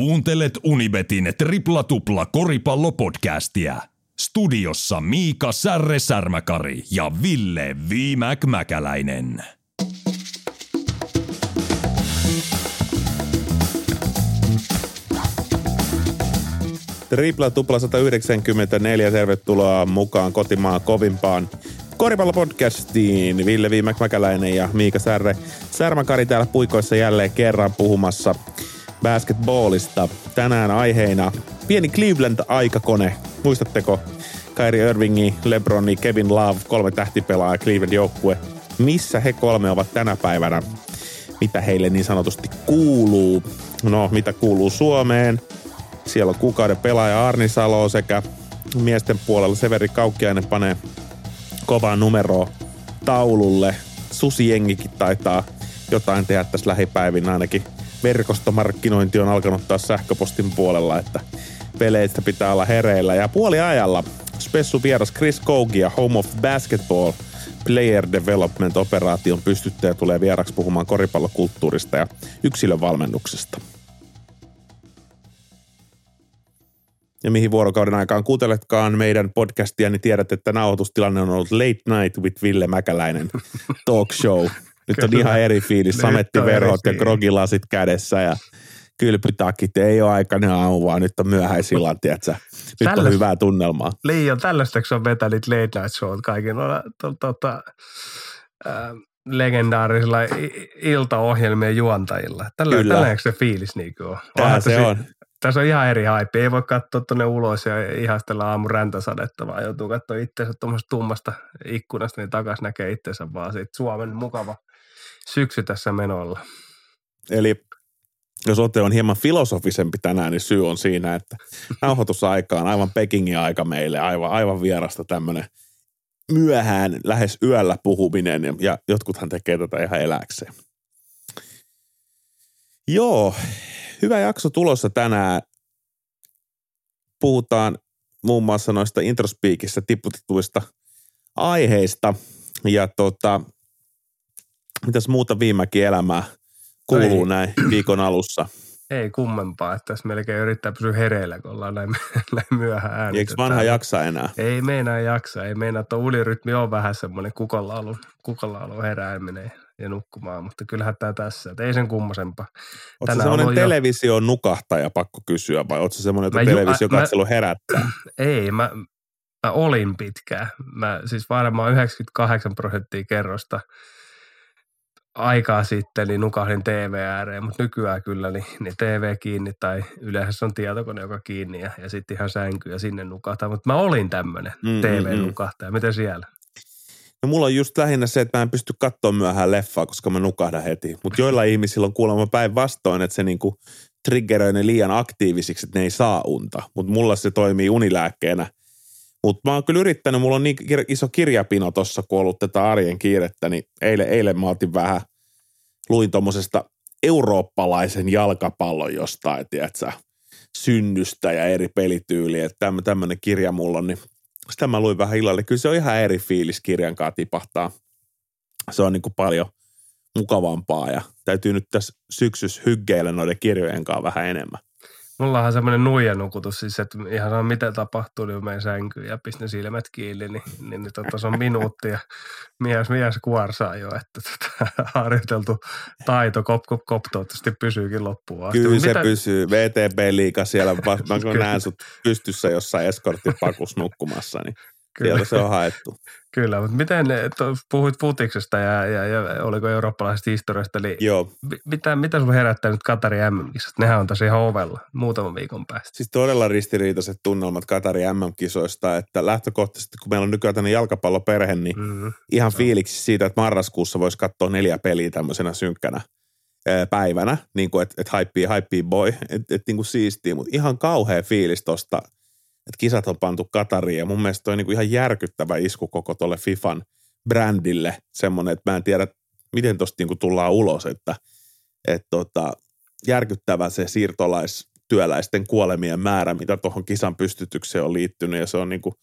Kuuntelet Unibetin tripla tupla koripallopodcastia. Studiossa Miika Särre Särmäkari ja Ville Viimäk Mäkäläinen. Tripla tupla 194, tervetuloa mukaan kotimaan kovimpaan koripallopodcastiin. Ville Viimäk Mäkäläinen ja Miika Särre Särmäkari täällä puikoissa jälleen kerran puhumassa basketballista. Tänään aiheena pieni Cleveland-aikakone. Muistatteko Kyrie Irvingi, Lebroni, Kevin Love, kolme tähtipelaa Cleveland joukkue. Missä he kolme ovat tänä päivänä? Mitä heille niin sanotusti kuuluu? No, mitä kuuluu Suomeen? Siellä on kuukauden pelaaja Arni Salo sekä miesten puolella Severi Kaukkiainen panee kovaa numeroa taululle. Susijengikin taitaa jotain tehdä tässä lähipäivinä ainakin verkostomarkkinointi on alkanut taas sähköpostin puolella, että peleistä pitää olla hereillä. Ja puoliajalla spessu vieras Chris Kogia, Home of Basketball Player Development operaation pystyttäjä tulee vieraksi puhumaan koripallokulttuurista ja yksilövalmennuksesta. Ja mihin vuorokauden aikaan kuunteletkaan meidän podcastia, niin tiedät, että nauhoitustilanne on ollut Late Night with Ville Mäkäläinen talk show. Nyt on ihan eri fiilis, samettiverhot ja krogilasit kädessä ja kylpytakit. Ei ole aikainen aamu, vaan nyt on myöhäisillan, tiedätkö? Nyt Tällais, on hyvää tunnelmaa. Liian tällaiseksi on vetänyt late night showt kaiken tota, äh, legendaarisilla iltaohjelmien juontajilla. Tällä, Kyllä. se fiilis niin on. Tämä se on. Tässä on ihan eri hype. Ei voi katsoa tuonne ulos ja ihastella aamu räntäsadetta, vaan joutuu katsoa itseensä tuommoista tummasta ikkunasta, niin takas näkee itsensä vaan siitä Suomen mukava syksy tässä menolla. Eli jos ote on hieman filosofisempi tänään, niin syy on siinä, että nauhoitusaika on aivan Pekingin aika meille, aivan, aivan vierasta tämmöinen myöhään, lähes yöllä puhuminen, ja jotkuthan tekee tätä ihan eläkseen. Joo, hyvä jakso tulossa tänään. Puhutaan muun muassa noista introspeakissä tiputetuista aiheista. Ja tota, mitäs muuta viimekin elämää kuuluu Ei. näin viikon alussa? Ei kummempaa, että tässä melkein yrittää pysyä hereillä, kun ollaan näin, näin myöhään äänitetään. Eikö vanha jaksa enää? Ei meinaa jaksa, ei meinaa, että unirytmi on vähän semmoinen kukolla kukolla herääminen ja nukkumaan, mutta kyllähän tämä tässä, että ei sen kummosempaa. Oletko semmoinen televisio nukahtaja, pakko kysyä, vai oletko semmoinen, että televisio katselu herättää? Ei, mä, mä olin pitkään. Mä siis varmaan 98 prosenttia kerrosta aikaa sitten niin nukahdin TV ääreen, mutta nykyään kyllä niin, niin TV kiinni tai yleensä on tietokone, joka kiinni ja, ja sitten ihan sänky ja sinne nukahtaa. Mutta mä olin tämmöinen mm, TV-nukahtaja. Mm, mm. Miten siellä? No mulla on just lähinnä se, että mä en pysty katsoa myöhään leffaa, koska mä nukahdan heti. Mutta joilla ihmisillä on kuulemma päinvastoin, että se niinku triggeröi ne liian aktiivisiksi, että ne ei saa unta. Mutta mulla se toimii unilääkkeenä. Mutta mä oon kyllä yrittänyt, mulla on niin iso kirjapino tuossa, kun ollut tätä arjen kiirettä, niin eilen, eilen mä otin vähän, luin tuommoisesta eurooppalaisen jalkapallon jostain, tiedätkö, synnystä ja eri pelityyliä. Että tämmöinen kirja mulla on, niin sitä mä luin vähän illalle. Kyllä se on ihan eri fiilis kirjan kanssa tipahtaa. Se on niin kuin paljon mukavampaa ja täytyy nyt tässä syksyssä hyggeillä noiden kirjojen kanssa vähän enemmän. Mulla on semmoinen nuijanukutus siis, että ihan sama mitä tapahtuu, niin menen sänkyyn ja pistän silmät kiinni, niin, niin, niin tota, se on minuutti ja mies, mies kuorsaa jo, että tota, harjoiteltu taito kop, kop, kop toivottavasti pysyykin loppuun asti. Kyllä se mitä... pysyy. VTB-liiga siellä, mä näen sut pystyssä jossain eskorttipakus nukkumassa, niin Kyllä. Siellä se on haettu. Kyllä, mutta miten, puhuit futiksesta ja, ja, ja oliko eurooppalaisesta historiasta, eli Joo. mitä, mitä sulla herättää nyt Katarin MM-kisat? Nehän on tosi ihan ovella muutaman viikon päästä. Siis todella ristiriitaiset tunnelmat Katarin MM-kisoista, että lähtökohtaisesti kun meillä on nykyään tänne jalkapalloperhe, niin mm-hmm. ihan fiiliksi siitä, että marraskuussa voisi katsoa neljä peliä tämmöisenä synkkänä päivänä, niin kuin, että et hypey, hypey boy, että et, niin kuin siistiä, mutta ihan kauhea fiilis tosta – että kisat on pantu Katariin ja mun mielestä toi on niin kuin ihan järkyttävä isku koko tuolle FIFAn brändille semmoinen, että mä en tiedä, miten tosta niin tullaan ulos, että et tota, järkyttävä se siirtolaistyöläisten kuolemien määrä, mitä tuohon kisan pystytykseen on liittynyt ja se on niin kuin,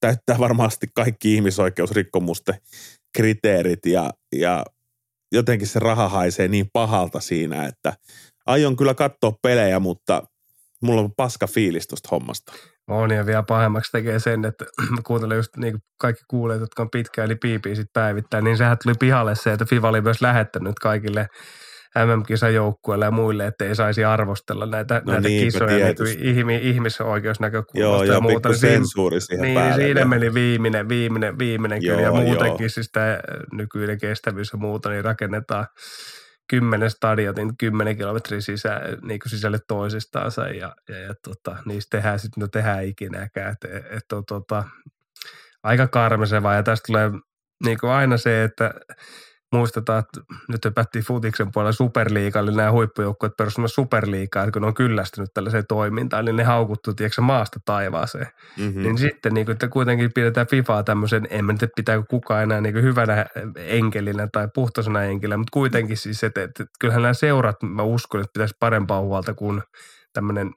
täyttää varmasti kaikki ihmisoikeusrikkomusten kriteerit ja, ja jotenkin se raha haisee niin pahalta siinä, että aion kyllä katsoa pelejä, mutta Mulla on paska fiilis tuosta hommasta. On ja vielä pahemmaksi tekee sen, että mä kuuntelen just niin kaikki kuulijat, jotka on pitkään eli piipii sit päivittäin, niin sehän tuli pihalle se, että FIFA oli myös lähettänyt kaikille MM-kisajoukkueille ja muille, että ei saisi arvostella näitä, no näitä niin, kisoja niin ihmi, ihmisoikeusnäkökulmasta joo, ja muuta. Niin sensuuri siihen niin, päälle. siinä meni viimeinen, viimeinen, viimeinen joo, kyllä ja muutenkin joo. siis tämä nykyinen kestävyys ja muuta, niin rakennetaan kymmenen stadionin kymmenen kilometrin sisä, niin kuin sisälle toisistaansa ja, ja, ja tota, niistä tehdään sitten, no tehdään ikinäkään. Että et, et, tota, aika karmeseva ja tästä tulee niin kuin aina se, että muistetaan, että nyt hypättiin futiksen puolella superliiga, eli nämä huippujoukkueet perustuvat superliigaa, että kun ne on kyllästynyt tällaiseen toimintaan, niin ne haukuttuu, tiedätkö, maasta taivaaseen. Mm-hmm. Niin sitten niin kuin, että kuitenkin pidetään FIFAa tämmöisen, en mä nyt pitääkö kukaan enää niin kuin hyvänä enkelinä tai puhtoisena enkelinä, mutta kuitenkin siis, että, että kyllähän nämä seurat, mä uskon, että pitäisi parempaa huolta kuin tämmöinen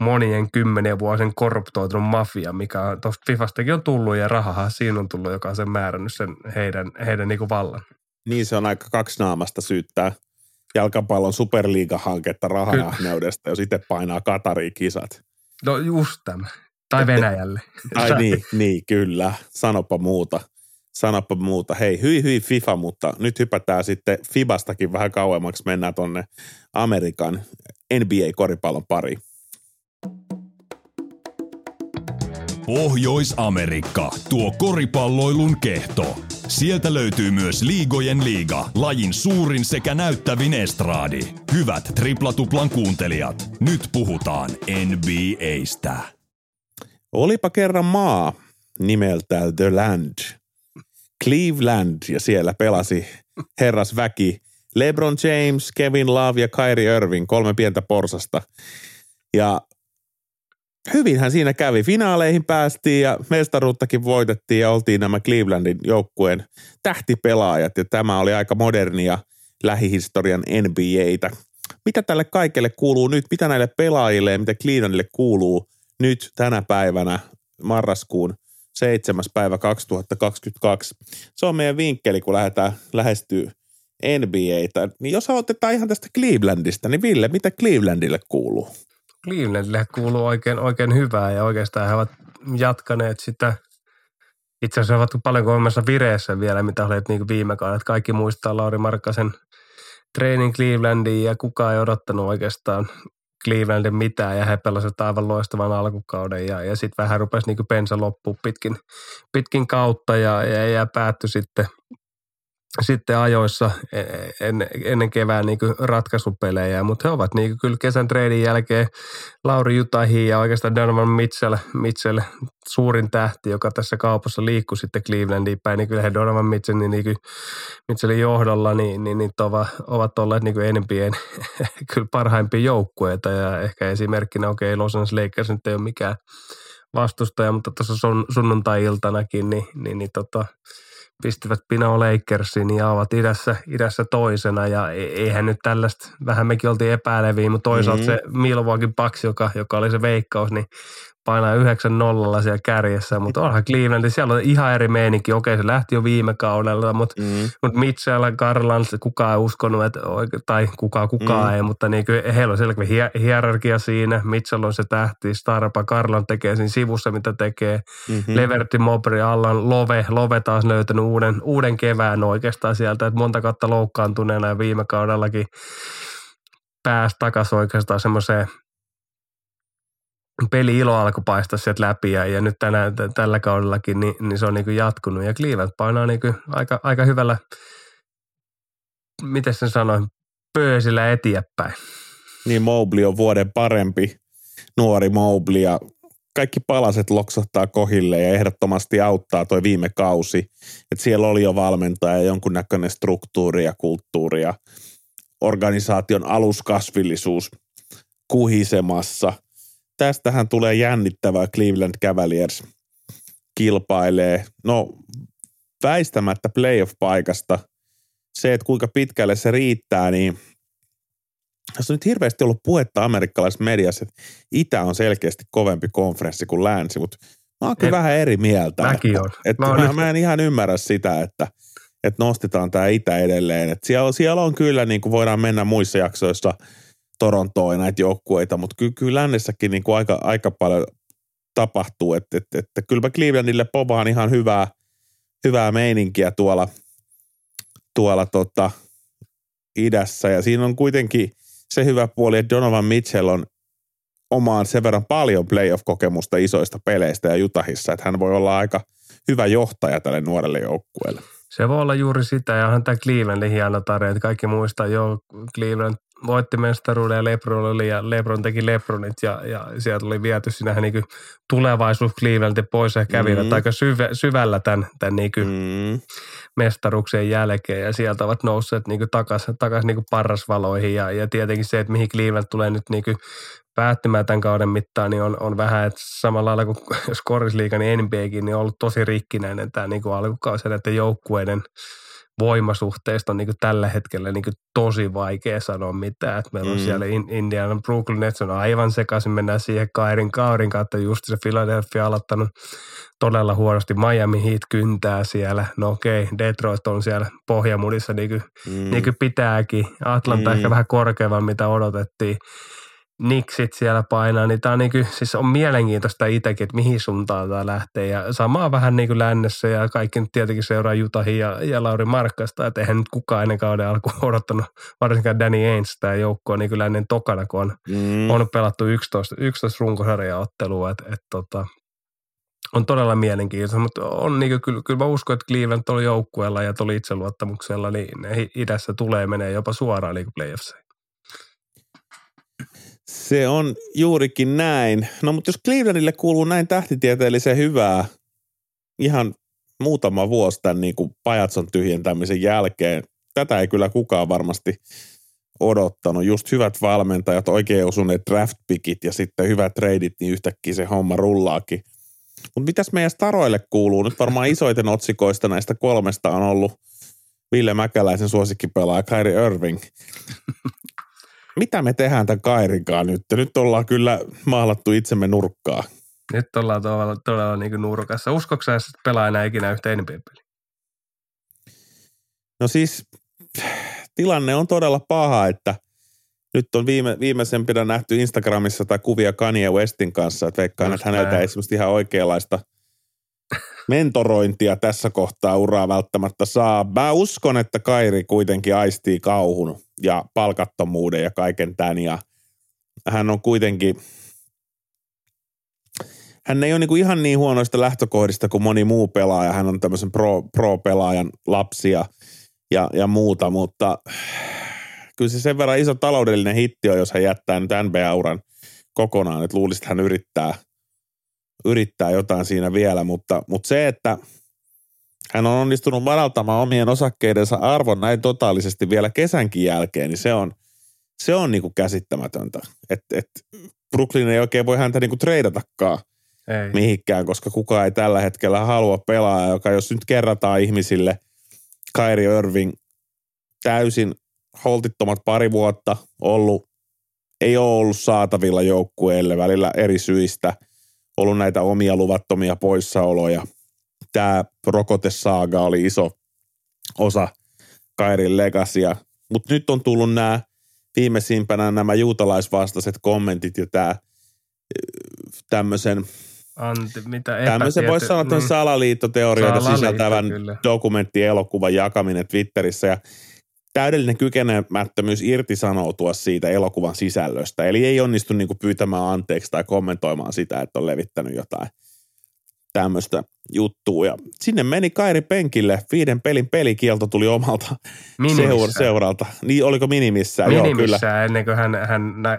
monien kymmenen vuosien korruptoitunut mafia, mikä tuosta Fifastakin on tullut ja rahahan siinä on tullut, joka on sen määrännyt sen heidän, heidän niin kuin vallan. Niin se on aika kaksinaamasta syyttää jalkapallon superliigahanketta rahanahneudesta, jos itse painaa Katariin kisat. No just tämä. Tai Venäjälle. Tai niin, niin, kyllä. Sanopa muuta. Sanopa muuta. Hei, hyi hyi FIFA, mutta nyt hypätään sitten Fibastakin vähän kauemmaksi. Mennään tonne Amerikan NBA-koripallon pariin. Pohjois-Amerikka, tuo koripalloilun kehto. Sieltä löytyy myös Liigojen liiga, lajin suurin sekä näyttävin estraadi. Hyvät triplatuplan kuuntelijat, nyt puhutaan NBAstä. Olipa kerran maa nimeltään The Land. Cleveland ja siellä pelasi herras väki LeBron James, Kevin Love ja Kyrie Irving, kolme pientä porsasta. Ja hyvinhän siinä kävi. Finaaleihin päästiin ja mestaruuttakin voitettiin ja oltiin nämä Clevelandin joukkueen tähtipelaajat. Ja tämä oli aika modernia lähihistorian NBAtä. Mitä tälle kaikelle kuuluu nyt? Mitä näille pelaajille ja mitä Clevelandille kuuluu nyt tänä päivänä marraskuun 7. päivä 2022? Se on meidän vinkkeli, kun lähdetään lähestyy NBAtä. Niin jos otetaan ihan tästä Clevelandista, niin Ville, mitä Clevelandille kuuluu? Clevelandille kuuluu oikein, oikein hyvää ja oikeastaan he ovat jatkaneet sitä. Itse asiassa ovat paljon kovemmassa vireessä vielä, mitä olet niin viime kaudella. Kaikki muistaa Lauri Markkasen training Clevelandiin ja kukaan ei odottanut oikeastaan Clevelandin mitään ja he pelasivat aivan loistavan alkukauden ja, ja sitten vähän rupesi niin pensa loppuun pitkin, pitkin kautta ja, ja, ja päättyi sitten sitten ajoissa e, en, ennen kevään niin ratkaisupelejä, mutta he ovat niin kyllä kesän treidin jälkeen Lauri Jutahi ja oikeastaan Donovan Mitchell, Mitchell, suurin tähti, joka tässä kaupassa liikkui sitten Clevelandiin päin, niin kyllä he Donovan Mitchell, niin, niin Mitchellin johdolla niin, niin, niin tova, ovat olleet niin enempien kyllä parhaimpia joukkueita ja ehkä esimerkkinä, okei okay, Los Angeles Lakers nyt ei ole mikään vastustaja, mutta tuossa sun, sunnuntai-iltanakin, niin, niin, niin tota, pistivät Pino Lakersin ja ovat idässä, idässä toisena ja e-, eihän nyt tällaista, vähän mekin oltiin epäileviä, mutta toisaalta mm-hmm. se Milwaukee Bucks, joka, joka oli se veikkaus, niin painaa 9 nollalla siellä kärjessä, mutta onhan Cleveland, siellä on ihan eri meininki. Okei, se lähti jo viime kaudella, mutta, mm. mutta Mitchell, Garland, kukaan ei uskonut, että, tai kukaan kukaan mm. ei, mutta niin kyllä heillä on selkeä hierarkia siinä. Mitchell on se tähti, Starpa, Garland tekee siinä sivussa, mitä tekee. Mm-hmm. Leverti, Mobri, Allan, Love, Love taas löytänyt uuden, uuden kevään oikeastaan sieltä, että monta kautta loukkaantuneena ja viime kaudellakin pääsi takaisin oikeastaan semmoiseen peli ilo alkoi paistaa sieltä läpi ja, ja nyt tänä, tällä kaudellakin niin, niin se on niin jatkunut. Ja Cleveland painaa niin aika, aika hyvällä, miten sen sanoin, pöösillä eteenpäin. Niin Mobley on vuoden parempi nuori Mobley ja kaikki palaset loksahtaa kohille ja ehdottomasti auttaa toi viime kausi. Että siellä oli jo valmentaja, jonkunnäköinen struktuuri ja kulttuuri ja organisaation aluskasvillisuus kuhisemassa – tästähän tulee jännittävää Cleveland Cavaliers kilpailee. No väistämättä playoff-paikasta. Se, että kuinka pitkälle se riittää, niin tässä on nyt hirveästi ollut puhetta amerikkalaisessa mediassa, että Itä on selkeästi kovempi konferenssi kuin Länsi, mutta mä oon kyllä vähän eri mieltä. Mäkin on. Että, mä, mä, mä en ihan ymmärrä sitä, että, että nostetaan tämä Itä edelleen. Että siellä, siellä on kyllä, niin kuin voidaan mennä muissa jaksoissa – Torontoa ja näitä joukkueita, mutta kyllä, kyllä lännessäkin niin kuin aika, aika paljon tapahtuu, että, että, että kyllä Clevelandille povaan ihan hyvää, hyvää meininkiä tuolla, tuolla tota, idässä ja siinä on kuitenkin se hyvä puoli, että Donovan Mitchell on omaan sen verran paljon playoff-kokemusta isoista peleistä ja Jutahissa, että hän voi olla aika hyvä johtaja tälle nuorelle joukkueelle. Se voi olla juuri sitä, ja onhan tämä Clevelandin hieno tarina, kaikki muistaa jo Cleveland voitti mestaruuden ja Lebron oli ja Lebron teki Lebronit ja, ja sieltä oli viety sinähän niin tulevaisuus Clevelandin pois ja kävivät mm. aika syvä, syvällä tämän, tämän niin mm. mestaruuksien jälkeen ja sieltä ovat nousseet niin takaisin takas niin parrasvaloihin ja, ja tietenkin se, että mihin Cleveland tulee nyt niin päättymään tämän kauden mittaan, niin on, on vähän, että samalla lailla kuin jos korisliiga, niin NBAkin, niin on ollut tosi rikkinäinen tämä niin alkukausi näiden joukkueiden – voimasuhteista on niin kuin tällä hetkellä niin kuin tosi vaikea sanoa mitään. Että meillä on mm. siellä Indiana Brooklyn Nets on aivan sekaisin, mennään siihen Kairin Kaurin kautta, just se Philadelphia aloittanut todella huonosti. Miami Heat kyntää siellä. No okei, okay, Detroit on siellä pohjamudissa niin kuin, mm. niin kuin pitääkin. Atlanta mm. ehkä vähän korkeamman, mitä odotettiin. Nixit siellä painaa, niin tämä on, niin kuin, siis on mielenkiintoista itsekin, että mihin suuntaan tämä lähtee. Ja samaa vähän niin kuin lännessä ja kaikki nyt tietenkin seuraa Jutahin ja, ja Lauri Markkasta, että eihän nyt kukaan ennen kauden alku odottanut, varsinkaan Danny Ainge tämä joukko on niin kuin lännen tokana, kun on, mm. on pelattu 11, 11 runkosarjaottelua, että et, tota, on todella mielenkiintoista, mutta on niin kuin, kyllä, kyllä mä uskon, että Cleveland tuolla joukkueella ja tuolla itseluottamuksella, niin ne idässä tulee menee jopa suoraan niin playoffseihin. Se on juurikin näin. No mutta jos Clevelandille kuuluu näin tähtitieteellisen hyvää ihan muutama vuosi tämän niin kuin pajatson tyhjentämisen jälkeen, tätä ei kyllä kukaan varmasti odottanut. Just hyvät valmentajat, oikein osuneet draft pickit ja sitten hyvät treidit, niin yhtäkkiä se homma rullaakin. Mutta mitäs meidän staroille kuuluu? Nyt varmaan isoiten otsikoista näistä kolmesta on ollut Ville Mäkäläisen suosikkipelaaja Kyrie Irving mitä me tehdään tämän Kairinkaan nyt? Nyt ollaan kyllä maalattu itsemme nurkkaa. Nyt ollaan todella, todella niin kuin nurkassa. Uskotko sä, että pelaa enää ikinä yhtä nba No siis tilanne on todella paha, että nyt on viime, viimeisempänä nähty Instagramissa tai kuvia Kanye Westin kanssa, että veikkaan, että häneltä ei semmoista ihan oikeanlaista mentorointia tässä kohtaa uraa välttämättä saa. Mä uskon, että Kairi kuitenkin aistii kauhun ja palkattomuuden ja kaiken tämän ja hän on kuitenkin, hän ei ole niin kuin ihan niin huonoista lähtökohdista kuin moni muu pelaaja. Hän on tämmöisen pro, pro-pelaajan lapsia ja, ja muuta, mutta kyllä se sen verran iso taloudellinen hitti on, jos hän jättää nyt NBA-uran kokonaan. Että luulisi, että hän yrittää, yrittää jotain siinä vielä, mutta, mutta se, että – hän on onnistunut madaltamaan omien osakkeidensa arvon näin totaalisesti vielä kesänkin jälkeen, niin se on, se on niin kuin käsittämätöntä. Että et Brooklyn ei oikein voi häntä niin kuin treidatakaan ei. mihinkään, koska kukaan ei tällä hetkellä halua pelaa, joka jos nyt kerrataan ihmisille Kyrie Irving täysin holtittomat pari vuotta ollut, ei ole ollut saatavilla joukkueelle välillä eri syistä, ollut näitä omia luvattomia poissaoloja – tämä rokotesaaga oli iso osa Kairin legasia. Mutta nyt on tullut nämä viimeisimpänä nämä juutalaisvastaiset kommentit ja tämä tämmöisen Antti, mitä Tämmöisen voisi sanoa niin. salaliittoteorioita sisältävän dokumenttielokuvan jakaminen Twitterissä ja täydellinen kykenemättömyys irtisanoutua siitä elokuvan sisällöstä. Eli ei onnistu niinku pyytämään anteeksi tai kommentoimaan sitä, että on levittänyt jotain tämmöistä juttua. Ja sinne meni Kairi penkille. Viiden pelin pelikielto tuli omalta seur- seuralta. Niin, oliko minimissään? Minimissään Joo, kyllä. ennen kuin hän, hän nä-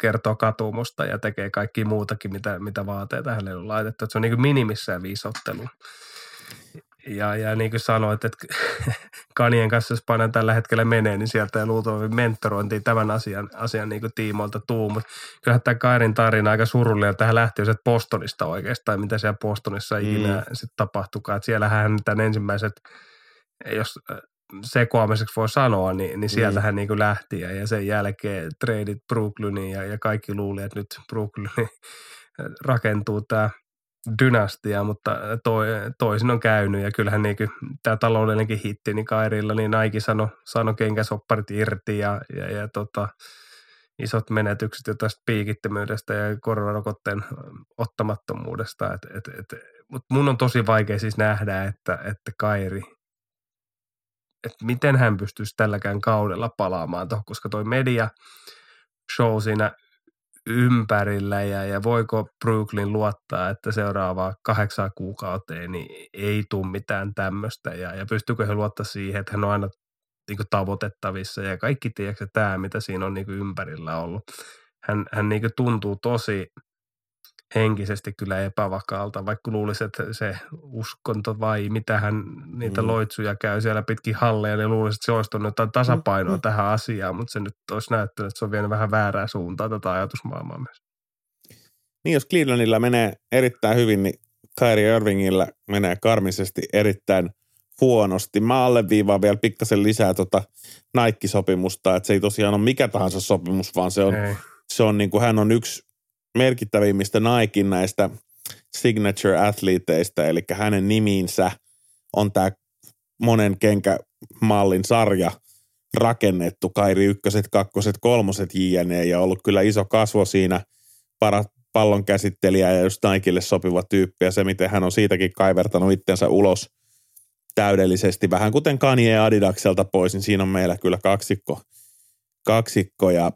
kertoo katumusta ja tekee kaikki muutakin, mitä, mitä vaateita hänelle on laitettu. Että se on niin kuin minimissään viisottelu. Ja, ja niin kuin sanoit, että Kanien kanssa jos paina tällä hetkellä menee, niin sieltä ei luultavasti mentorointia tämän asian, asian niin kuin tiimoilta tuu. Mutta kyllähän tämä Kairin tarina aika surullinen. Tähän lähti jo Postonista oikeastaan, mitä siellä Postonissa mm. ikinä sitten tapahtukaan. Että siellähän hän tämän ensimmäiset, jos sekoamiseksi voi sanoa, niin, niin sieltä hän niin kuin lähti. Ja, ja sen jälkeen treidit Brooklyniin ja, ja kaikki luuli, että nyt Brooklyni rakentuu tämä – dynastia, mutta toi, toisin on käynyt ja kyllähän niin tämä taloudellinenkin hitti, niin Kairilla, niin Nike sanoi sano kenkäsopparit irti ja, ja, ja tota, isot menetykset jo tästä piikittömyydestä ja koronarokotteen ottamattomuudesta. Et, et, et, Mutta mun on tosi vaikea siis nähdä, että, että Kairi, että miten hän pystyisi tälläkään kaudella palaamaan tuohon, koska toi media show siinä ympärillä ja, ja voiko Brooklyn luottaa, että seuraavaa kahdeksan kuukauteen niin ei tule mitään tämmöistä ja, ja pystyykö he luottaa siihen, että hän on aina niin tavoitettavissa ja kaikki tiedätkö tämä, mitä siinä on niin ympärillä ollut. Hän, hän niin tuntuu tosi henkisesti kyllä epävakaalta, vaikka luulisi, että se uskonto vai mitä hän niitä mm. loitsuja käy siellä pitkin halleja, niin luulisi, että se olisi tuonut jotain tasapainoa mm. tähän asiaan, mutta se nyt olisi näyttänyt, että se on vienyt vähän väärää suuntaan tätä ajatusmaailmaa myös. Niin, jos Clevelandilla menee erittäin hyvin, niin Kyrie Irvingillä menee karmisesti erittäin huonosti. Mä alleviivaan vielä pikkasen lisää tota Nike-sopimusta, että se ei tosiaan ole mikä tahansa sopimus, vaan se on, se on niin kuin hän on yksi merkittävimmistä Naikin näistä signature athleteista, eli hänen nimiinsä on tämä monen kenkämallin sarja rakennettu, Kairi ykköset, kakkoset, kolmoset jne. ja ollut kyllä iso kasvo siinä, paras pallon käsittelijä ja just Nikelle sopiva tyyppi ja se, miten hän on siitäkin kaivertanut itsensä ulos täydellisesti, vähän kuten Kanye Adidakselta pois, niin siinä on meillä kyllä kaksikko, kaksikko ja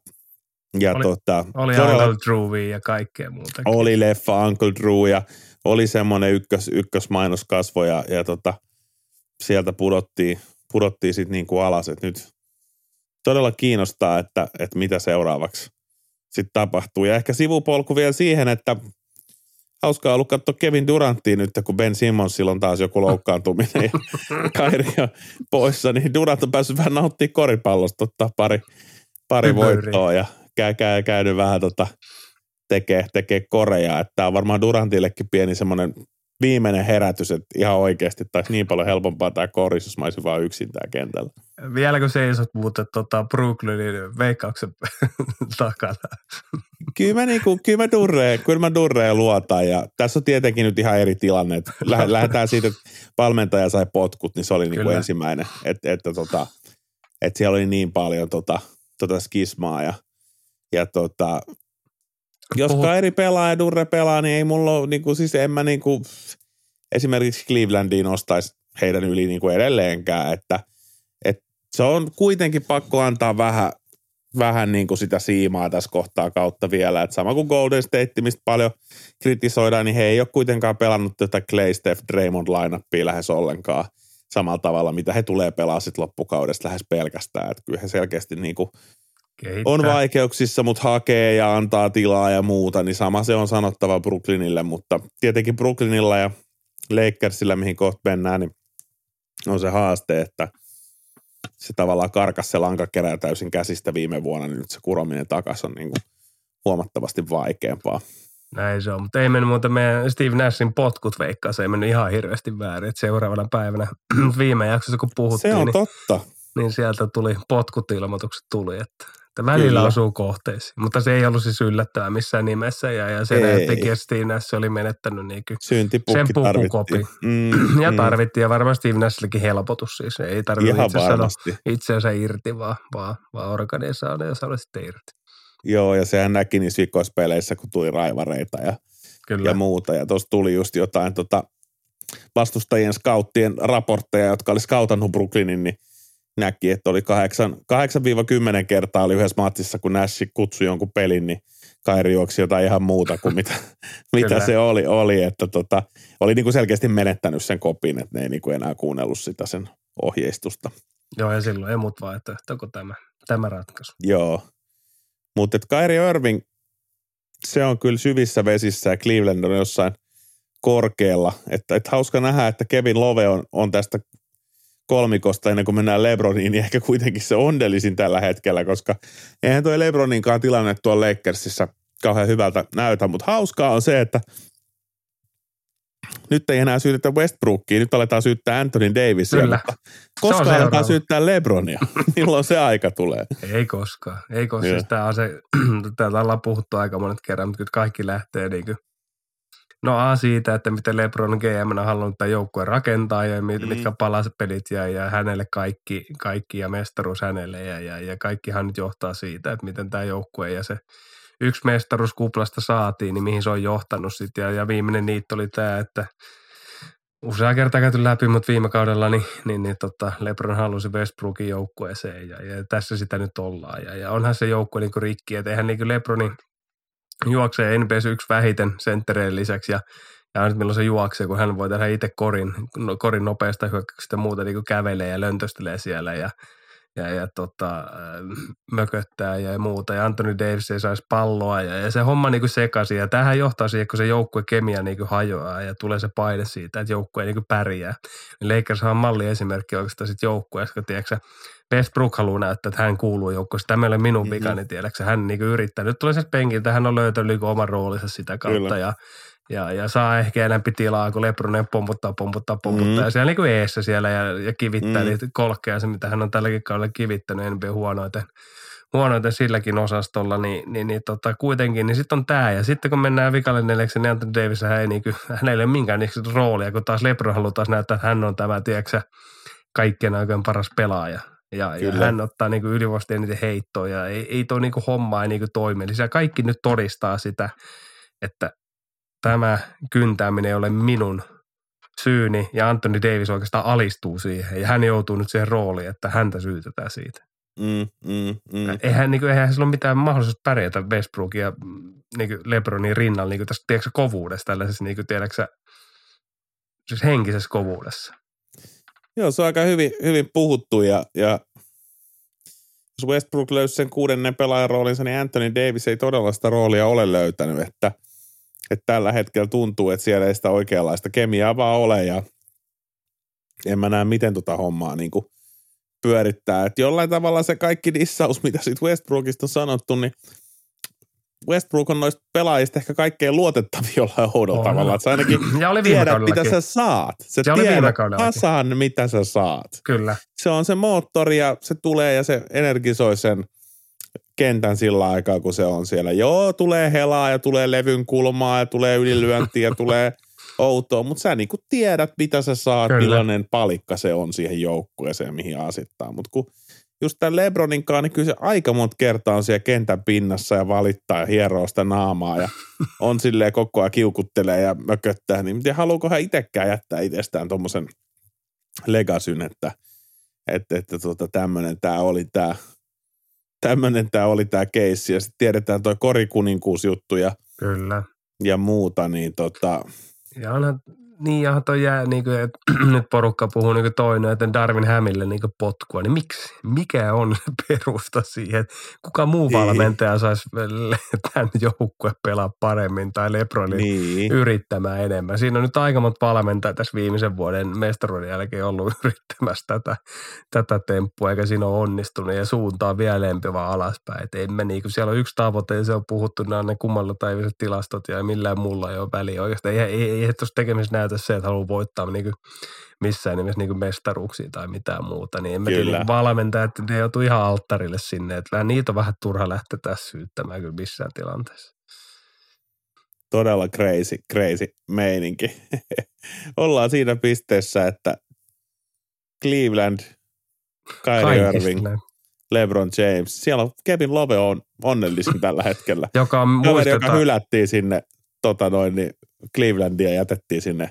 ja oli, tota, oli todella, Uncle Drew ja kaikkea muuta. Oli leffa Uncle Drew ja oli semmoinen ykkös, ykkösmainoskasvo ja, ja tota, sieltä pudottiin, pudottiin sitten niin kuin alas, että nyt todella kiinnostaa, että, että mitä seuraavaksi sitten tapahtuu. Ja ehkä sivupolku vielä siihen, että hauskaa ollut katsoa Kevin Duranttiin nyt, kun Ben Simmonsilla on taas joku loukkaantuminen ja Kairi on poissa, niin Durant on päässyt vähän nauttimaan koripallosta, ottaa pari, pari voittoa ja käy, käy, käynyt vähän tota, tekee, tekee koreja. Että tämä on varmaan Durantillekin pieni semmoinen viimeinen herätys, että ihan oikeasti taisi niin paljon helpompaa tämä koris, jos mä olisin vaan yksin tämä kentällä. Vieläkö seisot muuten tota Brooklynin veikkauksen takana? Kyllä mä, niinku, kyllä mä durreen, kyllä mä durreen luotan ja tässä on tietenkin nyt ihan eri tilanne. Että lähdetään siitä, että valmentaja sai potkut, niin se oli niinku ensimmäinen. Että, että, tota, että siellä oli niin paljon tota, tota skismaa ja – ja tota, jos Puhut. Kairi pelaa ja Durre pelaa, niin ei mulla ole, niin kuin, siis en mä niin kuin, esimerkiksi Clevelandiin ostaisi heidän yli niin kuin edelleenkään, että, että se on kuitenkin pakko antaa vähän, vähän niin kuin sitä siimaa tässä kohtaa kautta vielä. Että sama kuin Golden State, mistä paljon kritisoidaan, niin he ei ole kuitenkaan pelannut tätä Clay, Steph, Draymond lineupia lähes ollenkaan samalla tavalla, mitä he tulee pelaa sitten loppukaudesta lähes pelkästään. Että kyllä he selkeästi niin kuin Kehittää. on vaikeuksissa, mutta hakee ja antaa tilaa ja muuta, niin sama se on sanottava Brooklynille, mutta tietenkin Brooklynilla ja Lakersilla, mihin kohta mennään, niin on se haaste, että se tavallaan karkas se lankakerä täysin käsistä viime vuonna, niin nyt se kurominen takaisin on niin kuin huomattavasti vaikeampaa. Näin se on, mutta ei mennyt muuta meidän Steve Nashin potkut veikkaa, se ei mennyt ihan hirveästi väärin, että seuraavana päivänä viime jaksossa kun puhuttiin. Se on niin, totta. Niin sieltä tuli potkut-ilmoitukset tuli, että että välillä Kyllä. osuu kohteisiin, mutta se ei ollut siis yllättävää missään nimessä. Ja, ja se Steve Nash oli menettänyt niin sen pukukopi. Mm, ja mm. tarvittiin, ja varmaan Steve Nashillekin helpotus siis. Ei tarvitse itse sanoa itseänsä irti, vaan, vaan, vaan organisaatio ja sanoa sitten irti. Joo, ja sehän näki niissä vikoispeleissä, kun tuli raivareita ja, Kyllä. ja muuta. Ja tuossa tuli just jotain tota, vastustajien scouttien raportteja, jotka oli scoutannut Brooklynin, niin näki, että oli 8-10 kertaa oli yhdessä matsissa, kun Nash kutsui jonkun pelin, niin Kairi juoksi jotain ihan muuta kuin mitä, mitä se oli, oli että tota, oli niin kuin selkeästi menettänyt sen kopin, että ne ei niin kuin enää kuunnellut sitä sen ohjeistusta. Joo, ja silloin ei muut vaihtoehto kuin tämä, tämä ratkaisu. Joo, mutta Kairi Irving, se on kyllä syvissä vesissä ja Cleveland on jossain korkealla. Että, että hauska nähdä, että Kevin Love on, on tästä kolmikosta ennen kuin mennään Lebroniin, niin ehkä kuitenkin se onnellisin tällä hetkellä, koska eihän tuo Lebroninkaan tilanne tuolla Lakersissa kauhean hyvältä näytä, mutta hauskaa on se, että nyt ei enää syytetä Westbrookia, nyt aletaan syyttää Anthony Davisia. Kyllä. Koska aletaan syyttää Lebronia? Milloin se aika tulee? Ei koskaan. Ei koskaan. Siis tämä on se, täällä ollaan puhuttu aika monet kerran, mutta kaikki lähtee niin kuin No A siitä, että miten LeBron GM on halunnut tämän joukkueen rakentaa ja mit, mm. mitkä palasepelit ja, ja hänelle kaikki, kaikki ja mestaruus hänelle ja, ja, ja kaikkihan nyt johtaa siitä, että miten tämä joukkue ja se yksi mestaruus kuplasta saatiin, niin mihin se on johtanut sitten. Ja, ja viimeinen niitä oli tämä, että usea kertaa käyty läpi, mutta viime kaudella niin, niin, niin tota, LeBron halusi Westbrookin joukkueeseen ja, ja, tässä sitä nyt ollaan. Ja, ja onhan se joukkue niin rikki, että eihän niin LeBronin juoksee NBS yksi vähiten senttereen lisäksi ja ja nyt milloin se juoksee, kun hän voi tehdä itse korin, no, korin nopeasta hyökkäyksestä muuta niin kävelee ja löntöstelee siellä ja, ja, ja tota, mököttää ja muuta. Ja Anthony Davis ei saisi palloa ja, ja se homma niin sekaisin. Ja tähän johtaa siihen, kun se joukkue kemia niin hajoaa ja tulee se paine siitä, että joukkue niin pärjää. Lakers on malli esimerkki oikeastaan sitten joukkueesta, kun tiedätkö, Westbrook haluaa näyttää, että hän kuuluu joukkueesta. Tämä ei ole minun mm-hmm. vikani, tiedätkö, hän niin yrittää. Nyt tulee se penkiltä, hän on löytänyt niin oman roolinsa sitä kautta Kyllä. ja ja, ja saa ehkä enempi tilaa, kun Lebronen pomputtaa, pomputtaa, pomputtaa. Mm. Ja siellä niin kuin eessä siellä ja, ja kivittää mm. niitä kolkkeja, se mitä hän on tälläkin kaudella kivittänyt NBA huonoiten, huonoiten silläkin osastolla, niin, niin, niin tota, kuitenkin, niin sitten on tämä. Ja sitten kun mennään vikalle neljäksi, niin Anthony Davis, hän ei, niin kuin, hänellä ei ole minkään roolia, kun taas Lebron haluaa taas näyttää, että hän on tämä, tiedätkö kaikkien aikojen paras pelaaja. Ja, ja hän ottaa niin ylivoimasti eniten heittoa ja ei, ei tuo niin homma ei niin toimi. Eli kaikki nyt todistaa sitä, että tämä kyntääminen ei ole minun syyni ja Anthony Davis oikeastaan alistuu siihen ja hän joutuu nyt siihen rooliin, että häntä syytetään siitä. Mm, mm, mm. Eihän, niin kuin, eihän sillä ole mitään mahdollisuutta pärjätä Westbrookin ja niin kuin Lebronin rinnalla niin kuin tässä tiedätkö, kovuudessa, tällaisessa niin kuin, tiedätkö, siis henkisessä kovuudessa. Joo, se on aika hyvin, hyvin puhuttu ja, ja jos Westbrook löysi sen kuudennen pelaajan roolinsa, niin Anthony Davis ei todella sitä roolia ole löytänyt, että – että tällä hetkellä tuntuu, että siellä ei sitä oikeanlaista kemiaa vaan ole ja en mä näe, miten tota hommaa niin kuin pyörittää. Että jollain tavalla se kaikki dissaus, mitä siitä Westbrookista on sanottu, niin Westbrook on noista pelaajista ehkä kaikkein luotettavia jollain oudolla tavalla. Että sä ainakin ja oli tiedät, mitä sä saat. Sä ja tiedät tasan, mitä sä saat. Kyllä. Se on se moottori ja se tulee ja se energisoi sen – kentän sillä aikaa, kun se on siellä. Joo, tulee helaa ja tulee levyn kulmaa ja tulee ylilyöntiä ja tulee outoa, mutta sä niinku tiedät, mitä sä saat, Kyllä. millainen palikka se on siihen joukkueeseen, mihin asittaa. Mutta kun just tämän Lebroninkaan, niin kyllä se aika monta kertaa on siellä kentän pinnassa ja valittaa ja hieroo sitä naamaa ja on silleen koko ajan kiukuttelee ja mököttää, niin tiedä, haluuko hän itsekään jättää itsestään tuommoisen legasyn, että, että, että tota, tämmöinen tämä oli tämä tämmöinen tämä oli tämä keissi. Ja sitten tiedetään toi korikuninkuusjuttu ja, Kyllä. ja muuta, niin tota... Ja onhan niin, ja toi jää, niin kuin, että nyt porukka puhuu niin kuin toinen, että Darwin Hämille niin potkua, niin miksi? Mikä on perusta siihen? Kuka muu niin. valmentaja saisi tämän joukkue pelaa paremmin tai Lebronin niin. yrittämään enemmän? Siinä on nyt aika monta valmentajaa tässä viimeisen vuoden mestaruuden jälkeen ollut yrittämässä tätä, tätä temppua, eikä siinä ole onnistunut ja suuntaa vielä lempivaa alaspäin. Et emme niin kuin, siellä on yksi tavoite ja se on puhuttu, nämä ne kummalla tilastot ja millään muulla ei ole väliä oikeastaan. Ei, ei, ei, ei tuossa tekemisessä näytä se, että haluaa voittaa niin kuin missään nimessä niin mestaruuksia tai mitään muuta, niin en mä tiedä niin valmentaa, että ne joutuu ihan alttarille sinne, että niitä on vähän turha lähteä tässä syyttämään kyllä missään tilanteessa. Todella crazy, crazy meininki. Ollaan siinä pisteessä, että Cleveland, Kyrie Irving, LeBron James. Siellä on Kevin Love on onnellisin tällä hetkellä. joka, muisteta... joka hylättiin sinne tota noin, niin Clevelandia jätettiin sinne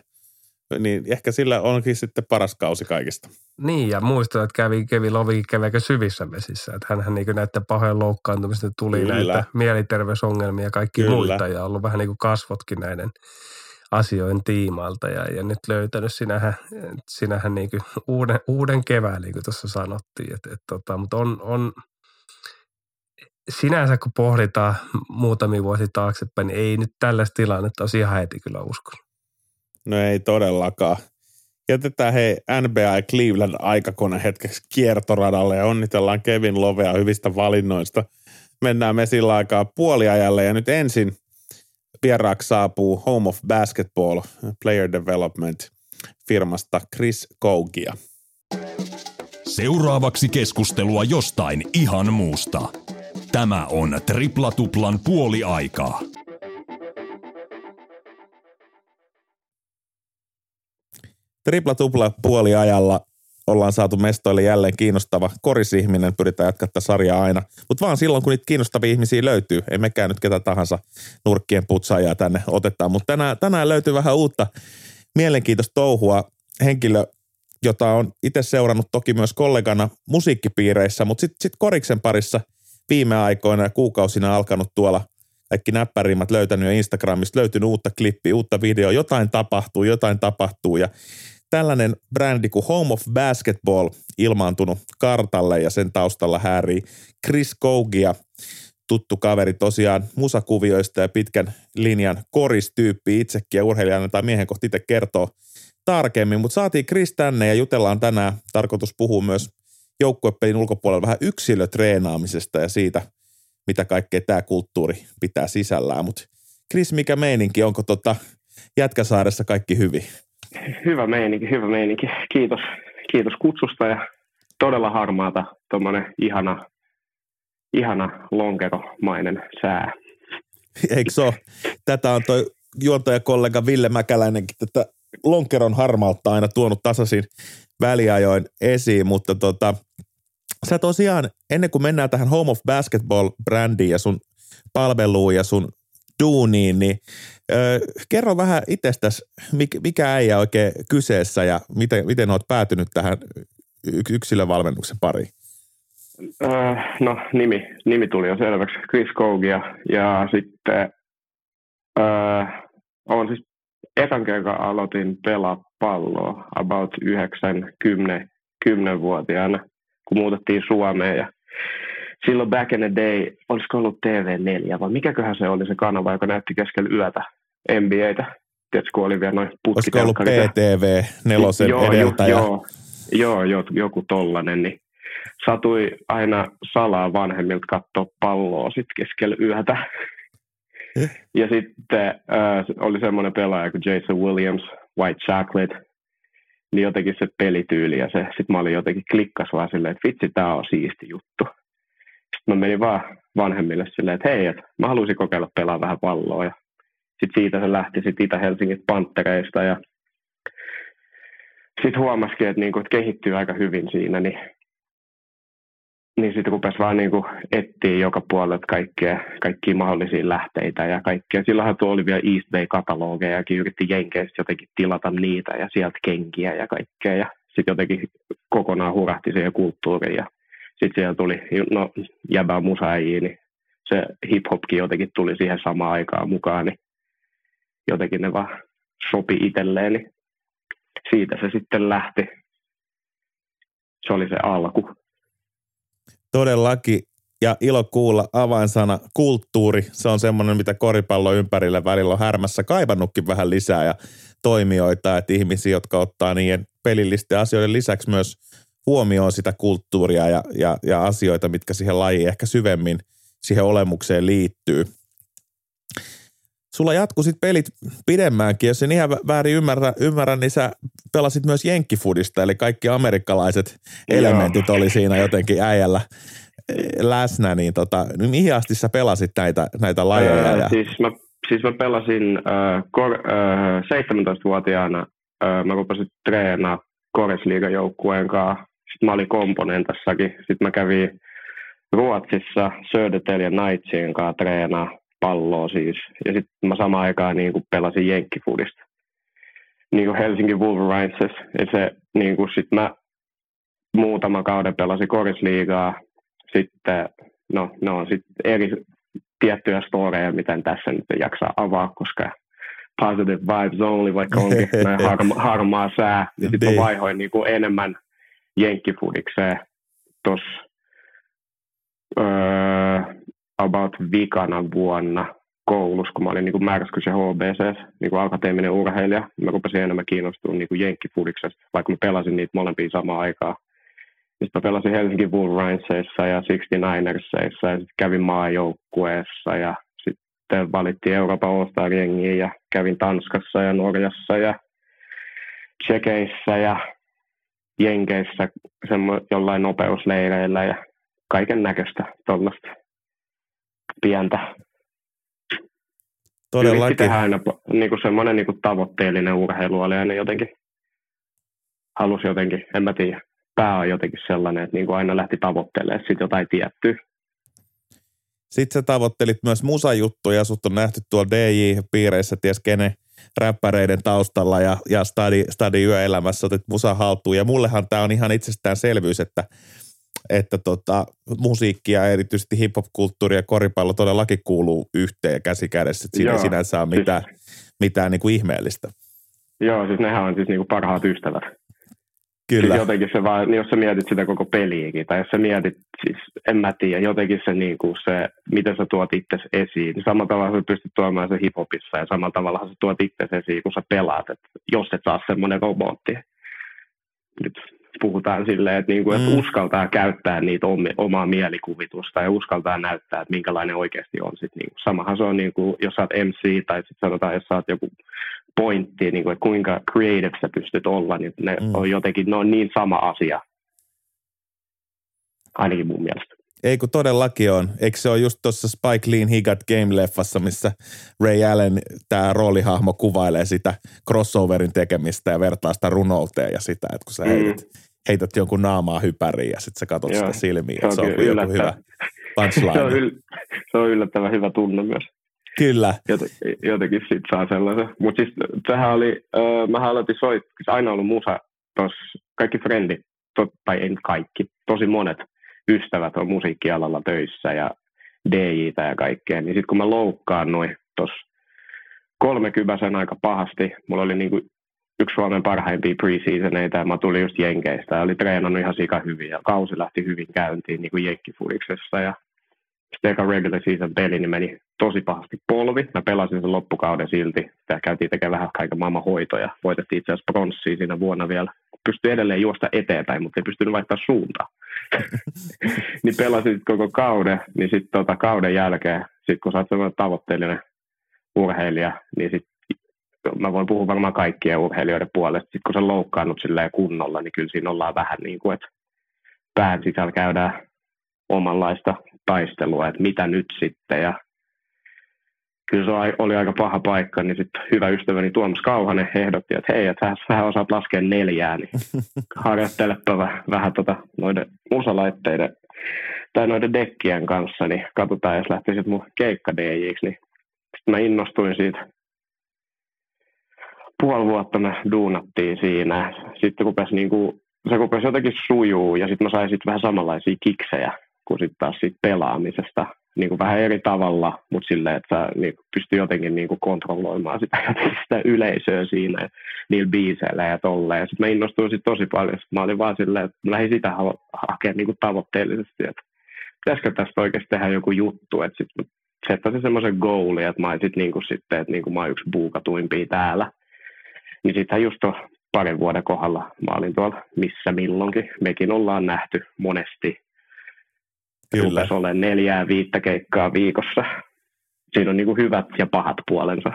niin ehkä sillä onkin sitten paras kausi kaikista. Niin, ja muistan, että kävi, kävi Lovi kävi aika syvissä vesissä. Että hänhän niin näiden pahojen loukkaantumista tuli Kyllä. näitä mieliterveysongelmia ja kaikki Kyllä. muita, ja ollut vähän niin kuin kasvotkin näiden asioiden tiimalta ja, ja nyt löytänyt sinähän, sinähän niin kuin uuden, uuden kevään, niin kuin tuossa sanottiin. Et, et tota, mutta on, on, sinänsä kun pohditaan muutamia vuosia taaksepäin, niin ei nyt tällaista tilannetta olisi ihan heti kyllä uskonut. No ei todellakaan. Jätetään hei NBA ja Cleveland aikakone hetkeksi kiertoradalle ja onnitellaan Kevin Lovea hyvistä valinnoista. Mennään me sillä aikaa puoliajalle ja nyt ensin vieraaksi saapuu Home of Basketball Player Development firmasta Chris Kougia. Seuraavaksi keskustelua jostain ihan muusta. Tämä on Tripla Tuplan puoli aikaa. Tripla tupla puoliajalla ollaan saatu mestoille jälleen kiinnostava korisihminen. Pyritään jatkaa tätä sarjaa aina. Mutta vaan silloin, kun niitä kiinnostavia ihmisiä löytyy. Ei mekään nyt ketä tahansa nurkkien putsaajaa tänne otetaan. Mutta tänään, tänään löytyy vähän uutta mielenkiintoista touhua. Henkilö, jota on itse seurannut toki myös kollegana musiikkipiireissä, mutta sitten sit koriksen parissa viime aikoina ja kuukausina alkanut tuolla kaikki näppärimmät löytänyt jo Instagramista, löytynyt uutta klippiä, uutta videoa, jotain tapahtuu, jotain tapahtuu. Ja tällainen brändi kuin Home of Basketball ilmaantunut kartalle ja sen taustalla häärii Chris Kougia, tuttu kaveri tosiaan musakuvioista ja pitkän linjan koristyyppi itsekin ja urheilijana tai miehen kohti itse kertoo tarkemmin, mutta saatiin Chris tänne ja jutellaan tänään. Tarkoitus puhua myös joukkuepelin ulkopuolella vähän yksilötreenaamisesta ja siitä, mitä kaikkea tämä kulttuuri pitää sisällään. Mutta Chris, mikä meininki? Onko tota Jätkäsaaressa kaikki hyvin? Hyvä meininki, hyvä meininki. Kiitos, kiitos kutsusta ja todella harmaata tuommoinen ihana, ihana lonkeromainen sää. Eikö se ole? Tätä on toi juontajakollega Ville Mäkäläinenkin tätä lonkeron harmautta aina tuonut tasaisin väliajoin esiin, mutta tota, sä tosiaan, ennen kuin mennään tähän Home of Basketball-brändiin ja sun palveluun ja sun duuniin, niin ö, kerro vähän itsestäsi, mikä, äijä oikein kyseessä ja miten, miten oot päätynyt tähän yksilövalmennuksen pariin? No nimi, nimi tuli jo selväksi, Chris Kogia ja sitten äh, on siis ekan kerran aloitin pelaa palloa about 9-10 10-vuotiaana, kun muutettiin Suomeen ja silloin back in the day, olisiko ollut TV4 vai mikäköhän se oli se kanava, joka näytti keskellä yötä NBAtä. Tiedätkö, kun oli vielä noin Olisiko ollut PTV nelosen joo, edeltäjä? Joo, joo, joo, joku tollanen, niin satui aina salaa vanhemmilta katsoa palloa sitten keskellä yötä. Eh? Ja sitten äh, oli semmoinen pelaaja kuin Jason Williams, White Chocolate, niin jotenkin se pelityyli ja se, sitten mä olin jotenkin klikkas vaan silleen, että vitsi, tää on siisti juttu. Sitten mä menin vaan vanhemmille silleen, että hei, että mä haluaisin kokeilla pelaa vähän palloa. Ja sitten siitä se lähti sitten Itä-Helsingin Panttereista ja sitten huomasikin, että, niinku, että kehittyy aika hyvin siinä, niin, niin sitten rupesi vaan niinku etsiä joka puolelta kaikkea, kaikkia mahdollisia lähteitä ja kaikkea. Silloinhan tuo oli vielä East Bay-katalogejakin, yritti Jenkeistä jotenkin tilata niitä ja sieltä kenkiä ja kaikkea. Ja sitten jotenkin kokonaan hurahti siihen kulttuuriin ja sitten siellä tuli, no jäbää musaajia, niin se hip-hopkin jotenkin tuli siihen samaan aikaan mukaan, niin jotenkin ne vaan sopi itselleen, niin siitä se sitten lähti. Se oli se alku. Todellakin. Ja ilo kuulla avainsana kulttuuri. Se on semmoinen, mitä koripallo ympärillä välillä on härmässä kaivannutkin vähän lisää ja toimijoita, että ihmisiä, jotka ottaa niiden pelillisten asioiden lisäksi myös huomioon sitä kulttuuria ja, ja, ja asioita, mitkä siihen lajiin ehkä syvemmin siihen olemukseen liittyy. Sulla jatku sit pelit pidemmäänkin, jos en ihan väärin ymmärrä, ymmärrä niin sä pelasit myös jenkkifudista, eli kaikki amerikkalaiset elementit Joo. oli siinä jotenkin äijällä eh, läsnä, niin tota, mihin asti sä pelasit näitä, näitä lajeja? Öö, ja... siis, mä, siis mä pelasin äh, kor, äh, 17-vuotiaana, äh, mä rupesin treenaa Koresliigan joukkueen kanssa sitten mä olin komponentassakin. Sitten mä kävin Ruotsissa Södertel ja Knightsien kanssa treenaa palloa siis. Ja sitten mä samaan aikaan niin kuin pelasin jenkkifudista. Niin kuin Helsingin Wolverines. Ja se niin kuin sit mä muutama kauden pelasin korisliigaa. Sitten, no, no on sitten eri tiettyjä storeja, miten tässä nyt jaksaa avaa, koska positive vibes only, vaikka onkin harma, harmaa sää, niin sitten mä niin. vaihoin niin kuin enemmän jenkkifudikseen tuossa öö, about vikana vuonna koulussa, kun mä olin niin Märskys ja HBC, niin akateeminen urheilija. Mä rupesin enemmän kiinnostumaan niin jenkkifudiksesta, vaikka mä pelasin niitä molempia samaan aikaan. Sitten mä pelasin Helsingin Wolverinesissa ja 69ersissa ja sitten kävin maajoukkueessa ja sitten valittiin Euroopan all ja kävin Tanskassa ja Norjassa ja Tsekeissä ja Jenkeissä semmo, jollain nopeusleireillä ja kaiken näköistä tuollaista pientä. Todellakin. tehdä aina niin kuin semmoinen niin kuin tavoitteellinen urheilu oli aina jotenkin halusi jotenkin, en mä tiedä, pää on jotenkin sellainen, että niin kuin aina lähti tavoittelemaan sit jotain tiettyä. Sitten sä tavoittelit myös musajuttuja, sut on nähty tuolla DJ-piireissä, ties kene räppäreiden taustalla ja, ja stadi, stadi yöelämässä otit musa haltuun. Ja mullehan tämä on ihan itsestäänselvyys, että, että tota, musiikki ja erityisesti hip-hop-kulttuuri ja koripallo todellakin kuuluu yhteen käsi kädessä. Että siinä ei sinänsä ole mitään, mitään niin kuin ihmeellistä. Joo, siis nehän on siis niin kuin parhaat ystävät. Kyllä. Siis jotenkin se vaan, niin jos sä mietit sitä koko peliäkin, tai jos sä mietit, siis en mä tiedä, jotenkin se, niin kuin se miten sä tuot itse esiin, niin samalla tavalla sä pystyt tuomaan se hiphopissa, ja samalla tavalla sä tuot itse esiin, kun sä pelaat, että jos et saa semmoinen robotti. Nyt puhutaan silleen, että, niin kuin, että mm. uskaltaa käyttää niitä omaa mielikuvitusta ja uskaltaa näyttää, että minkälainen oikeasti on. Sit, niin kuin, samahan se on, niin kuin, jos sä oot MC tai sitten sanotaan, jos sä oot joku pointti, niin kuin, että kuinka creative sä pystyt olla, niin ne mm. on jotenkin, ne on niin sama asia. Ainakin mun mielestä. Ei kun todellakin on. Eikö se ole just tuossa Spike Leein He Got Game-leffassa, missä Ray Allen, tämä roolihahmo, kuvailee sitä crossoverin tekemistä ja vertaa sitä runouteen ja sitä, että kun sä mm. heität, heität jonkun naamaa hypäriin ja sitten sä katsot Joo, sitä silmiä. Se on, se on joku hyvä punchline. se, on yl- se on yllättävän hyvä tunne myös. Kyllä. Jotenkin, jotenkin sit saa sellaisen. Mutta siis tähän oli, öö, mä aloitin soit, siis aina ollut musa tos, kaikki frendit, tot, tai en kaikki, tosi monet ystävät on musiikkialalla töissä ja dj ja kaikkea, niin sitten kun mä loukkaannuin tuossa kolmekymäsen aika pahasti, mulla oli niinku yksi Suomen parhaimpia preseasoneita ja mä tulin just Jenkeistä ja oli treenannut ihan sika hyvin ja kausi lähti hyvin käyntiin niin kuin Jenkkifuriksessa ja sitten eka regular season peli niin meni tosi pahasti polvi. Mä pelasin sen loppukauden silti. Tää käytiin tekemään vähän kaiken maailman hoitoja. Voitettiin itse asiassa pronssia siinä vuonna vielä. Pystyi edelleen juosta eteenpäin, mutta ei pystynyt vaihtaa suuntaa. niin pelasin koko kauden, niin sitten tota, kauden jälkeen, sit kun sä oot sellainen tavoitteellinen urheilija, niin sit mä voin puhua varmaan kaikkien urheilijoiden puolesta. Sitten kun sä loukkaannut silleen kunnolla, niin kyllä siinä ollaan vähän niin kuin, että pään sisällä käydään omanlaista taistelua, että mitä nyt sitten. Ja kyllä se oli aika paha paikka, niin sitten hyvä ystäväni Tuomas Kauhanen ehdotti, että hei, että vähän osaat laskea neljää, niin harjoittelepa vähän, vähän tota, noiden musalaitteiden tai noiden dekkien kanssa, niin katsotaan, jos lähtisit mun keikka DJiksi, niin sitten mä innostuin siitä. Puoli vuotta me duunattiin siinä. Sitten rupesi niinku, se rupesi jotenkin sujuu ja sitten mä sain sitten vähän samanlaisia kiksejä kuin sitten taas siitä pelaamisesta niin kuin vähän eri tavalla, mutta silleen, että niin pystyy jotenkin niin kuin kontrolloimaan sitä, sitä yleisöä siinä niillä biiseillä ja tolleen. Sitten mä innostuin sit tosi paljon. Sitten mä olin vaan silleen, että mä lähdin sitä hakemaan niin kuin tavoitteellisesti, että pitäisikö tästä oikeasti tehdä joku juttu, että sitten settäisin semmoisen goalin, että mä olisin niin kuin sitten, että niin kuin mä yksi buukatuimpia täällä. Niin sittenhän just parin vuoden kohdalla mä olin tuolla missä milloinkin. Mekin ollaan nähty monesti Kyllä. Rupesi olemaan neljää viittä keikkaa viikossa. Siinä on niin kuin hyvät ja pahat puolensa.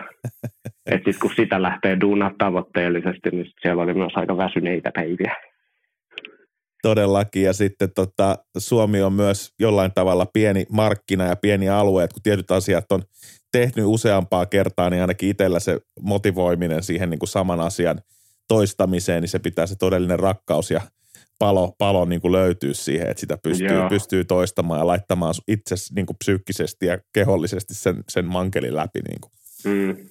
Et sit kun sitä lähtee duunaa tavoitteellisesti, niin siellä oli myös aika väsyneitä päiviä. Todellakin, ja sitten tota, Suomi on myös jollain tavalla pieni markkina ja pieni alue, että kun tietyt asiat on tehnyt useampaa kertaa, niin ainakin itsellä se motivoiminen siihen niin kuin saman asian toistamiseen, niin se pitää se todellinen rakkaus ja palo, palo niin kuin löytyy siihen, että sitä pystyy, pystyy toistamaan ja laittamaan itse niin kuin psyykkisesti ja kehollisesti sen, sen mankelin läpi. Niin kuin. Mm.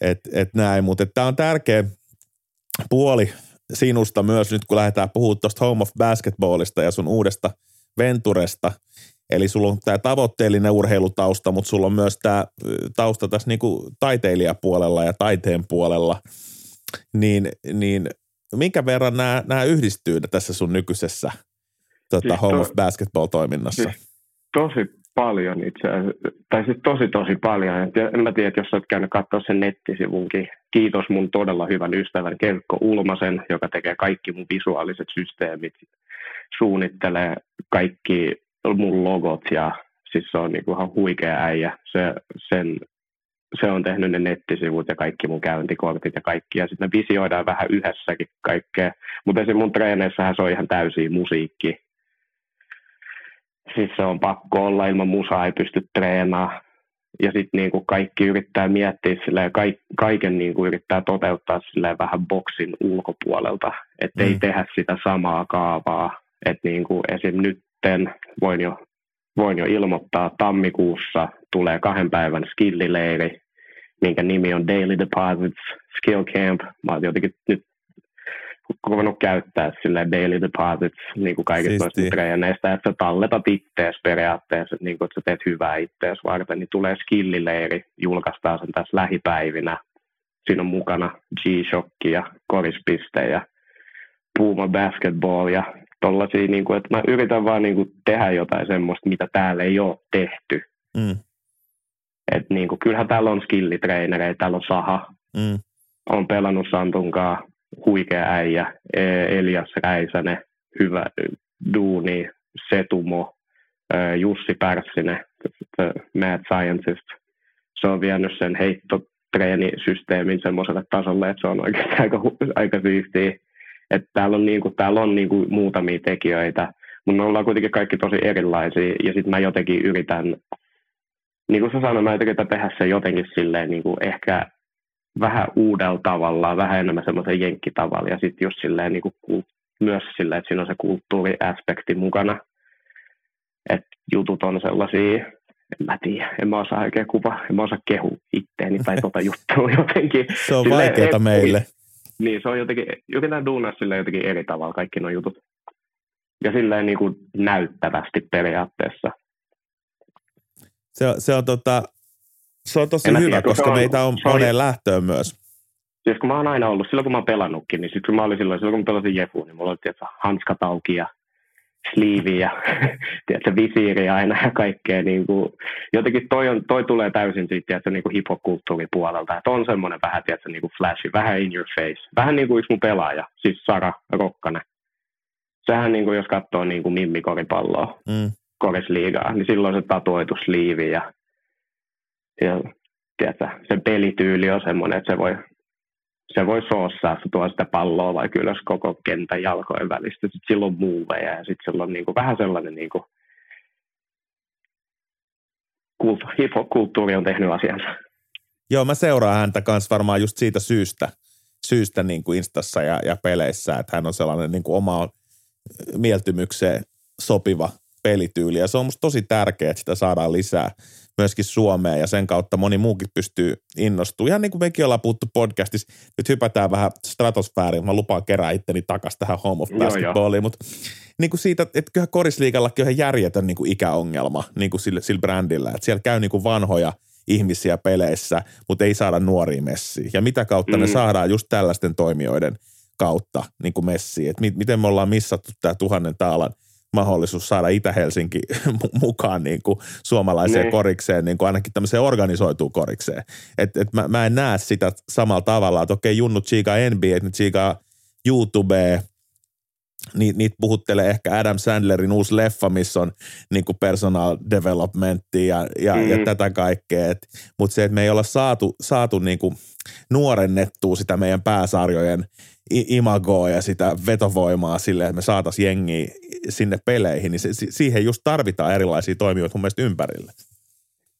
Et, et näin, mutta tämä on tärkeä puoli sinusta myös nyt, kun lähdetään puhumaan tuosta Home of Basketballista ja sun uudesta Venturesta. Eli sulla on tämä tavoitteellinen urheilutausta, mutta sulla on myös tämä tausta tässä niinku taiteilijapuolella ja taiteen puolella. Niin, niin minkä verran nämä, nämä yhdistyy tässä sun nykyisessä tota, siis Home to, of Basketball-toiminnassa? Siis tosi paljon itse asiassa, tai siis tosi tosi paljon. En mä tiedä, jos olet käynyt katsoa sen nettisivunkin. Kiitos mun todella hyvän ystävän Kelkko Ulmasen, joka tekee kaikki mun visuaaliset systeemit, suunnittelee kaikki mun logot ja siis se on niinku ihan huikea äijä. Se, sen se on tehnyt ne nettisivut ja kaikki mun käyntikortit ja kaikki. Ja sitten me visioidaan vähän yhdessäkin kaikkea. Mutta esim. mun treeneissähän se on ihan täysin musiikki. Siis se on pakko olla, ilman musaa ei pysty treenaamaan. Ja sitten niinku kaikki yrittää miettiä silleen, kaikki, kaiken niin kuin yrittää toteuttaa silleen vähän boksin ulkopuolelta, että ei Mm. tehdä sitä samaa kaavaa. Että niin kuin esim. nytten voin jo, voin jo ilmoittaa, tammikuussa tulee kahden päivän skillileiri, minkä nimi on Daily Deposits Skill Camp. Mä oon jotenkin nyt ruvennut käyttää sille daily deposits niin kuin kaikista Siistiä. noista treeneistä, että sä talletat ittees periaatteessa, että, niin kuin, että sä teet hyvää ittees varten, niin tulee skillileiri, julkaistaan sen tässä lähipäivinä. Siinä on mukana G-Shock ja korispiste ja Puma Basketball ja tollasia, niin kuin, että mä yritän vaan niin kuin, tehdä jotain semmoista, mitä täällä ei ole tehty. Mm, Et, niin kuin, kyllähän täällä on skillitreenereitä, täällä on Saha, mm, on pelannut Santunkaa, huikea äijä, E- Elias Räisänen, hyvä duuni, Setumo, Jussi Pärssinen, Mad Scientist. Se on vienyt sen heittotreenisysteemin semmoiselle tasolle, että se on oikeasti aika, aika siistiä. Että täällä on, niinku, täällä on niinku muutamia tekijöitä, mutta me ollaan kuitenkin kaikki tosi erilaisia, ja sitten mä jotenkin yritän, niin kuin sä sanoit, mä yritän tehdä se jotenkin silleen niin kuin ehkä vähän uudella tavalla, vähän enemmän semmoisen jenkkitavalla ja sitten just silleen niin kuin myös silleen, että siinä on se kulttuuriaspekti mukana. Että jutut on sellaisia, en mä tiedä, en mä osaa oikein kuva, en mä osaa kehu itteeni tai tota juttua jotenkin. Se on Silleen, vaikeaa ei- meille. Niin, se on jotenkin, yritetään duunaa sille jotenkin eri tavalla kaikki nuo jutut. Ja silleen niin kuin näyttävästi periaatteessa. Se, on- se on tota, se on tosi En hyvä, tiedä, koska on- meitä on on- moneen lähtöön myös. Siis kun mä oon aina ollut, silloin kun mä oon pelannutkin, niin sit kun mä olin silloin, silloin kun mä pelasin Jefuun, niin mulla oli tietysti, hanskat auki ja sliivi ja tiedätkö, visiiri aina ja kaikkea. Niin kuin, jotenkin toi, on, toi tulee täysin siitä tiedätkö, niin kuin hip-hop-kulttuuripuolelta. Että on semmoinen vähän, tiedätkö, niin kuin flashy, vähän in your face. Vähän niin kuin yksi mun pelaaja, siis Sara Rokkanen. Sehän niin kuin, jos katsoo niin kuin Mimmi koripalloa, Mm. korisliigaa, niin silloin se tatuoitu sliivi ja, ja tiedätkö, se pelityyli on semmoinen, että se voi, se voi soossaa, se tuo sitä palloa vaikka ylös koko kentän jalkojen välistä. Sitten silloin muuveja ja sitten silloin niin kuin, vähän sellainen niin kuin, kult, hip-hop-kulttuuri on tehnyt asiansa. Joo, mä seuraan häntä kanssa varmaan just siitä syystä, syystä niin kuin Instassa ja, ja peleissä, että hän on sellainen niin kuin omaan mieltymykseen sopiva pelityyli. Ja se on musta tosi tärkeää, että sitä saadaan lisää myöskin Suomeen ja sen kautta moni muukin pystyy innostumaan. Ihan niin kuin mekin ollaan puhuttu podcastissa, nyt hypätään vähän stratosfääriin, mä lupaan kerää itteni takaisin tähän home of basketballiin, mutta niin kuin siitä, että kyllähän korisliikallakin on ihan järjetön niin kuin ikäongelma niin kuin sillä, sillä brändillä, että siellä käy niin kuin vanhoja ihmisiä peleissä, mutta ei saada nuoria messiä. Ja mitä kautta mm. ne saadaan just tällaisten toimijoiden kautta niin kuin messiin. Että mi- miten me ollaan missattu tämä tuhannen taalan mahdollisuus saada Itä-Helsinki mu- mukaan niin kuin suomalaiseen Niin. korikseen, niin kuin ainakin tämmöiseen organisoituun korikseen. Et, et mä, mä en näe sitä samalla tavalla, että okei, Junnu tsiikaa NBA, nyt tsiikaa YouTubea, Ni, niitä puhuttelee ehkä Adam Sandlerin uusi leffa, missä on niin kuin personal developmentti ja, ja, mm. ja Mm. tätä kaikkea. Mutta se, että me ei olla saatu, saatu niin kuin nuorennettua sitä meidän pääsarjojen imagoa ja sitä vetovoimaa sille, että me saataisiin jengiä sinne peleihin, niin se, si- siihen just tarvitaan erilaisia toimijoita mun mielestä ympärille.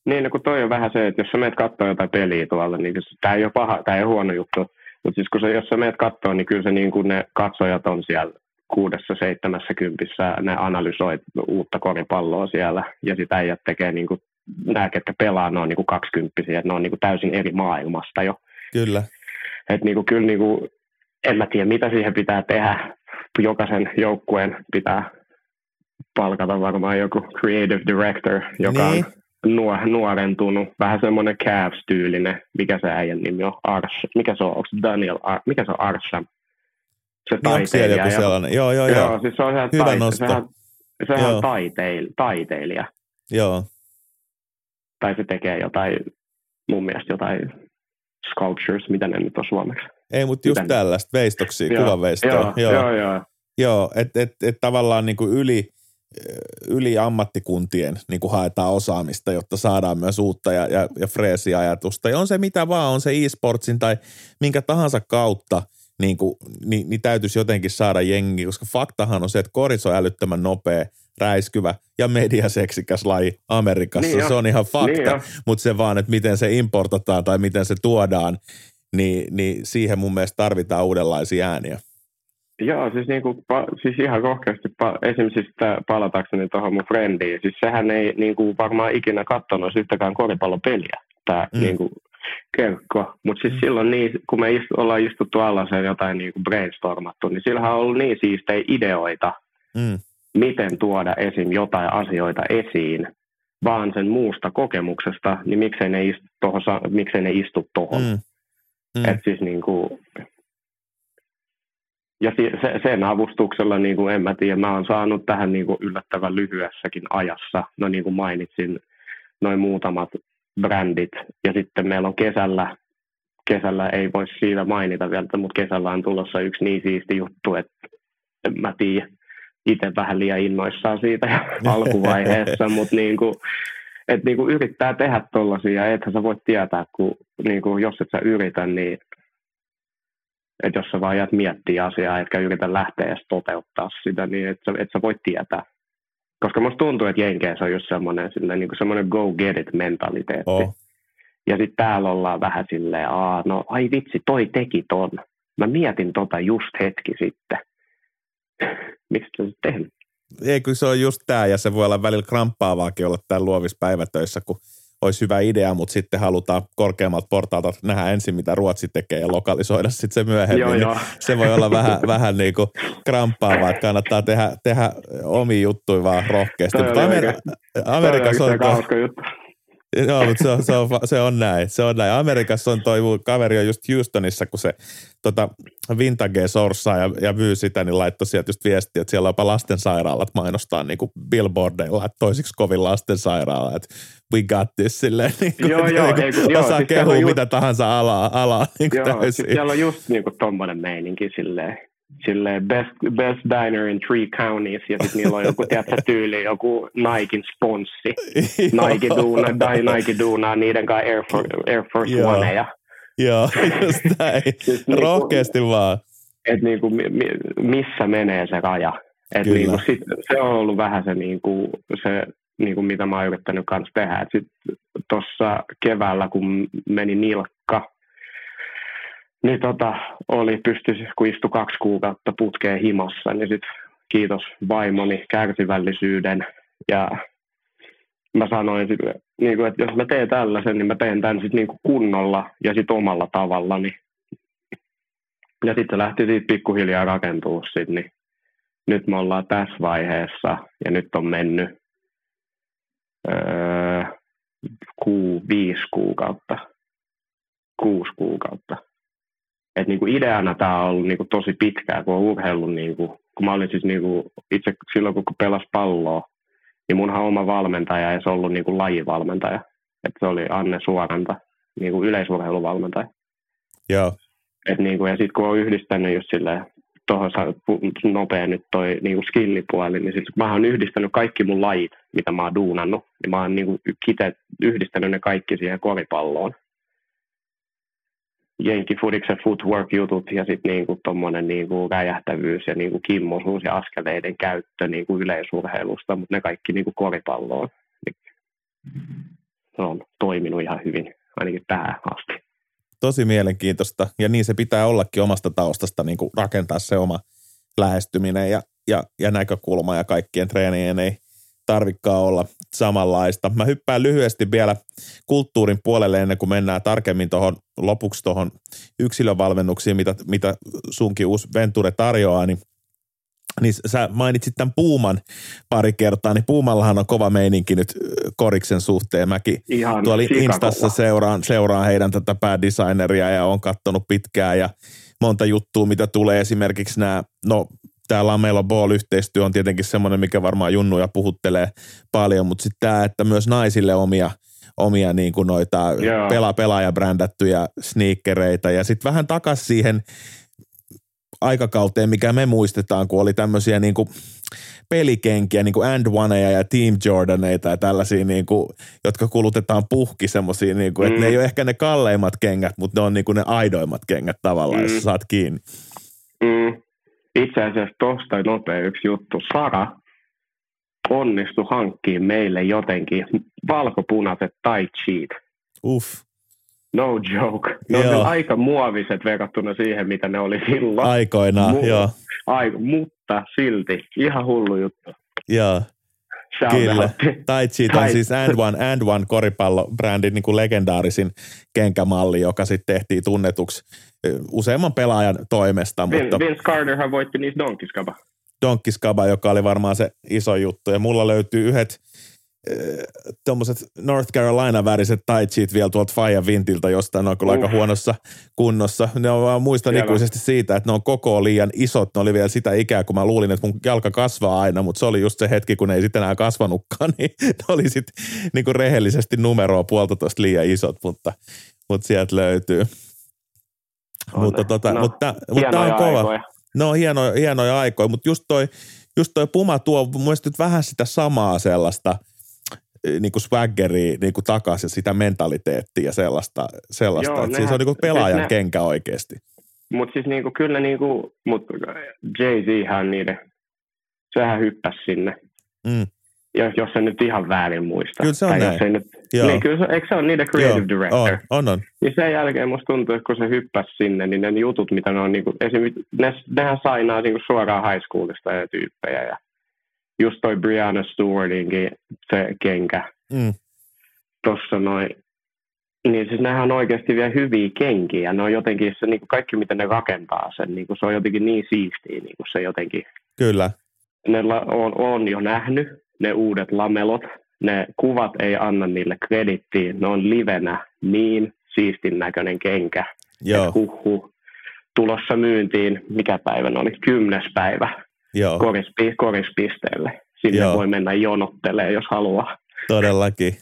Niin, no kun toi on vähän se, että jos sä meet katsoa jotain peliä tuolla, niin tämä ei ole paha, tämä ei ole huono juttu. Mutta siis kun sä, jos sä meet katsoa, niin kyllä se niin kuin ne katsojat on siellä kuudessa, seitsemässä kympissä, ne analysoi uutta koripalloa siellä, ja sitä äijät tekee niin kuin, nämä, ketkä pelaa, ne on niin kuin kaksikymppisiä, että ne on niin kuin täysin eri maailmasta jo. Kyllä. Että niin kuin, kyllä niin kuin, en mä tiedä, mitä siihen pitää tehdä. Jokaisen joukkueen pitää palkata varmaan joku creative director, joka Niin. on nuor, nuorentunut, vähän semmoinen Cavs-tyylinen, mikä se äijän nimi on, Ars, mikä se on, onko Daniel, Ar, mikä se on Arsham? Se Niin onko siellä joku sellainen? Joo, joo, joo. Joo, siis se on Hyvä taite, nosto. sehän, sehän Joo. on taiteil, taiteilija, joo. tai se tekee jotain, mun mielestä jotain sculptures, mitä ne nyt on suomeksi. Ei, mutta just Miten? tällaista, veistoksia, kuvanveistoa. Joo, joo, joo. joo. Joo, että et, et tavallaan niin kuin yli, yli ammattikuntien niin kuin haetaan osaamista, jotta saadaan myös uutta ja, ja, ja freesiä ajatusta. Ja on se mitä vaan, on se e-sportsin tai minkä tahansa kautta, niin, kuin, niin, niin täytyisi jotenkin saada jengi, koska faktahan on se, että koris on älyttömän nopea, räiskyvä ja mediaseksikäs laji Amerikassa. Niin jo. se on ihan Niin fakta, jo. mutta se vaan, että miten se importataan tai miten se tuodaan niin, niin siihen mun mielestä tarvitaan uudenlaisia ääniä. Joo, siis, niinku, siis ihan rohkeasti, esimerkiksi siis palatakseni tuohon mun frendiin, siis sehän ei niinku, varmaan ikinä katsonut yhtäkään koripallopeliä, tämä mm. niinku, kerkko. Mutta siis mm. silloin, niin, kun me istu, ollaan istuttu alla sen jotain niinku brainstormattu, niin sillähän on ollut niin siistejä ideoita, mm. miten tuoda esim. jotain asioita esiin, vaan sen muusta kokemuksesta, niin miksei ne istu tuohon, miksei ne istu tuohon. Mm. Mm. Et siis niin kuin, ja sen avustuksella, niin kuin en mä tiedä, mä oon saanut tähän niin kuin yllättävän lyhyessäkin ajassa, no niin kuin mainitsin, noin muutamat brändit, ja sitten meillä on kesällä, kesällä ei voi siitä mainita vielä, mutta kesällä on tulossa yksi niin siisti juttu, että en mä tiedä, itse vähän liian innoissaan siitä alkuvaiheessa, mutta niin kuin, että niin kuin yrittää tehdä tollaisia, ethän sä voi tietää, kun niin kuin, jos et sä yritä, niin että jos sä vaan jäät miettiä asiaa, etkä yritä lähteä edes toteuttaa sitä, niin et sä, et sä voi tietää. Koska musta tuntuu, että Jenkeissä on just semmoinen, niin kuin semmoinen go get it mentaliteetti. Oh. Ja sitten täällä ollaan vähän silleen, Aa, no ai vitsi, toi teki ton. Mä mietin tota just hetki sitten. Miksi sä tehnyt? Ei, kun se on just tämä, ja se voi olla välillä kramppaavaakin olla täällä luovissa päivätöissä, kun olisi hyvä idea, mutta sitten halutaan korkeammalta portaalta nähdä ensin, mitä Ruotsi tekee ja lokalisoida sitten se myöhemmin. Joo, niin joo. Se voi olla vähän, vähän niin kuin kramppaavaa, että kannattaa tehdä, tehdä omi juttuja vaan rohkeasti. Mutta Amer- Amerikassa on... Juttu. Joo, mutta se on, se, on, se on näin. Se on näin. Amerikassa on toi kaveri on just Houstonissa, kun se tota, Vintage sourcaa ja, ja myy sitä, niin laittoi sieltä just viestiä, että siellä on jopa lastensairaalat mainostaa niin kuin billboardeilla, että toisiksi kovin lastensairaala, että we got this silleen, niin kuin, joo, joo, niin kuin, osaa siis kehua mitä just, tahansa alaa, alaa niin kuin joo, täysin. siellä on just niin kuin tommonen meininki silleen, silleen best, best diner in three counties ja sitten niillä on joku tiedätkö, tyyli, joku Nikein sponssi. Nike duuna, tai Nike duunaa niiden kanssa Air, For, Air Force Oneja. Joo, just näin. siis niinku, Rohkeasti vaan. Että niinku, missä menee se raja. Et niinku sit, se on ollut vähän se, niinku, se niinku, mitä mä oon yrittänyt kanssa tehdä. Tuossa keväällä, kun meni nilkka, niin tota, oli pysty, kun istui kaksi kuukautta putkeen himossa, niin sitten kiitos vaimoni kärsivällisyyden ja mä sanoin, niin kuin, että jos mä teen tällaisen, niin mä teen tämän sitten niin kunnolla ja sitten omalla tavallani. Ja sitten se lähti siitä pikkuhiljaa rakentua sit, niin nyt me ollaan tässä vaiheessa ja nyt on mennyt öö, kuu, viisi kuukautta, kuusi kuukautta. Et niinku ideana tämä on ollut niinku tosi pitkään, kun on urheillut, niinku, kun mä olin siis niinku, itse silloin, kun pelas palloa, niin munhan oma valmentaja ei se ollut niin kuin lajivalmentaja. Että se oli Anne Suoranta, niin kuin yleisurheiluvalmentaja. Joo. Et niin kuin, ja sitten kun on yhdistänyt just silleen, tuohon nopea nyt toi niin kuin skillipuoli, niin sitten mä oon yhdistänyt kaikki mun lajit, mitä mä oon duunannut, niin mä oon niin kuin kite, yhdistänyt ne kaikki siihen koripalloon jenkifudiksen footwork-jutut ja sitten niinku tuommoinen niinku räjähtävyys ja niinku kimmosuus ja askeleiden käyttö niinku yleisurheilusta, mutta ne kaikki niinku koripalloon. Se on toiminut ihan hyvin, ainakin tähän asti. Tosi mielenkiintoista ja niin se pitää ollakin omasta taustasta niin kuin rakentaa se oma lähestyminen ja, ja, ja näkökulma ja kaikkien treenien ei – tarvikkaa olla samanlaista. Mä hyppään lyhyesti vielä kulttuurin puolelle ennen kuin mennään tarkemmin tuohon lopuksi tuohon yksilövalmennuksiin, mitä, mitä sunkin uusi Venture tarjoaa, niin niin sä mainitsit tämän Puuman pari kertaa, niin Puumallahan on kova meininki nyt Koriksen suhteen. Mäkin Ihan tuolla Instassa seuraan, seuraan heidän tätä päädesigneria ja on katsonut pitkään ja monta juttua, mitä tulee esimerkiksi nämä, no tämä Lamelo Ball-yhteistyö on tietenkin semmoinen, mikä varmaan junnuja puhuttelee paljon, mutta sitten tämä, että myös naisille omia, omia niin kuin noita yeah. pela pelaaja brändättyjä sneakereita ja sitten vähän takaisin siihen aikakauteen, mikä me muistetaan, kun oli tämmöisiä niin kuin pelikenkiä, niin kuin And Oneja ja Team Jordaneita ja tällaisia, niin kuin, jotka kulutetaan puhki semmoisia, niin kuin, mm. että ne ei ole ehkä ne kalleimmat kengät, mutta ne on niin kuin ne aidoimmat kengät tavallaan, mm. jos saat kiinni. Mm itse asiassa tuosta nopea yksi juttu. Sara onnistui hankkiin meille jotenkin valkopunaiset tai cheat. Uff. No joke. Ne on Joo. aika muoviset verrattuna siihen, mitä ne oli silloin. Aikoinaan, Mu- joo. Ai, mutta silti ihan hullu juttu. joo. Kyllä. Tai Cheat on siis And One, And One koripallobrändin niin kuin legendaarisin kenkämalli, joka sitten tehtiin tunnetuksi useamman pelaajan toimesta, Vin, mutta Vince Carterhan voitti niissä donkiskaba. Donkkiskaba, joka oli varmaan se iso juttu. Ja mulla löytyy yhdet tuommoiset North Carolina-väriset taitsit vielä tuolta Fajan Vintiltä jostain, ne on kyllä aika Uh. huonossa kunnossa. Ne on vaan muistan Siellä. ikuisesti siitä, että ne on koko liian isot. Ne oli vielä sitä ikää, kun mä luulin, että mun jalka kasvaa aina, mutta se oli just se hetki, kun ne ei sitten enää kasvanutkaan, niin ne oli sitten niinku rehellisesti numeroa puolitoista liian isot, mutta, mutta sieltä löytyy. On Mutta, ne. tota, No, mutta, mutta Hienoja on kova. aikoja. No hienoja, hienoja aikoja, mutta just toi, just toi Puma tuo mun nyt vähän sitä samaa sellaista niin kuin swaggeria niin kuin takaisin, sitä mentaliteettia ja sellaista, sellaista Joo, että siis se on nehän- niin kuin pelaajan siis ne- kenkä oikeasti. Mutta siis niinku, kyllä niinku, mut Jay-Zhän niiden, sehän hyppäsi sinne. Mm. Jos, jos se nyt ihan väärin muista. Kyllä se on Tai näin. Jos ei nyt, Joo. niin kyllä se, eikö se ole niiden creative Joo, director? On, on, on. Niin sen jälkeen musta tuntuu, että kun se hyppäsi sinne, niin ne jutut, mitä ne on, niinku, esimerkiksi, ne, nehän sainaa niinku suoraan high schoolista ja tyyppejä. Ja just toi Brianna Stewartinkin se kenkä. Mm. tuossa noin, niin siis nehän on oikeasti vielä hyviä kenkiä. Ne on jotenkin se niin kuin kaikki, miten ne rakentaa sen, niin kuin se on jotenkin niin siistiä, niin kuin se jotenkin, Kyllä, ne la, on, on jo nähnyt ne uudet lamelot, ne kuvat ei anna niille kredittiä, ne on livenä niin siistin näköinen kenkä, joo, huhu, tulossa myyntiin, mikä päivä ne oli, kymmenes päivä joo, korispi, korispisteelle. Sinne Joo. voi mennä jonottelemaan, jos haluaa. todellakin.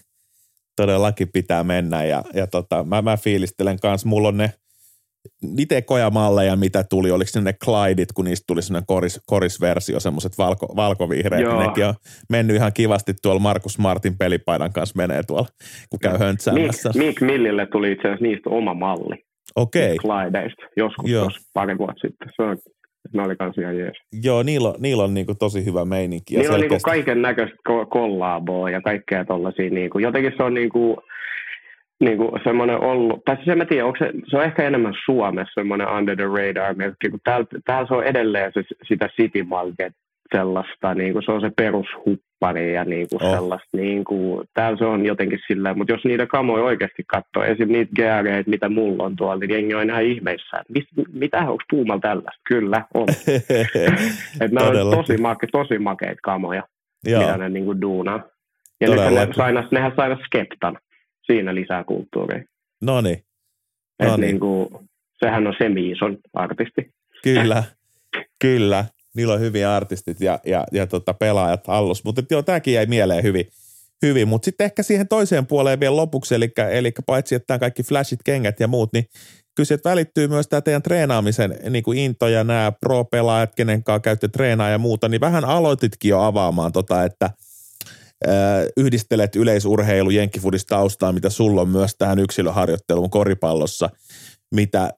Todellakin pitää mennä ja, ja tota, mä, mä fiilistelen kanssa, mulla on ne itse kojamalleja, mitä tuli, oliko ne ne Clydeit, kun niistä tuli sellainen koris, korisversio, semmoiset valko, valkovihreät, Joo. nekin on mennyt ihan kivasti tuolla Markus Martin pelipaidan kanssa menee tuolla, kun käy höntsäämässä. Meek Millille tuli itse asiassa niistä oma malli. Okei, Clydeista joskus Joo. pari vuotta sitten. Se on, ne oli kans ihan jees. joo, niillä on, niillä on niinku tosi hyvä meininki. Ja Niillä on niinku selkeästi- kaiken näköistä ko- kollaaboa ja kaikkea tollasia. Niinku, jotenkin se on niinku, niinku semmoinen ollut, tai siis en mä tiedä, onko se, se on ehkä enemmän Suomessa semmoinen under the radar merkki, kun täällä, täällä se on edelleen se, sitä City Market sellaista, niinku, se on se ja niinku Oh. sellaista, niinku, täällä se on jotenkin silleen, mutta jos niitä kamoja oikeasti katsoo, esim. niitä geareita, mitä mulla on tuolla, niin jengi on ihan ihmeissään. Mis, mitä, onko Puumalla tällaista? Kyllä, on. Et nämä on tosi, make, tosi makeita kamoja, Joo, mitä ne niinku duunaa. Ja nyt Todellakin. ne sainas, nehän sainas Skeptan. Siinä lisää kulttuuria. no niin, niin. niinku, sehän on semi-ison artisti. kyllä, kyllä. Niillä on hyviä artistit ja, ja, ja tota pelaajat hallus. Mutta joo, tämäkin jäi mieleen hyvin. hyvin. Mutta sitten ehkä siihen toiseen puoleen vielä lopuksi, eli, eli paitsi että tämä kaikki flashit, kengät ja muut, niin kyllä sieltä välittyy myös tämä teidän treenaamisen niin kuin into ja nämä pro-pelaajat, kenen kanssa käytte treenaa ja muuta, niin vähän aloititkin jo avaamaan tota, että yhdistelet yleisurheilu jenkkifudis taustaa, mitä sulla on myös tähän yksilöharjoitteluun koripallossa, mitä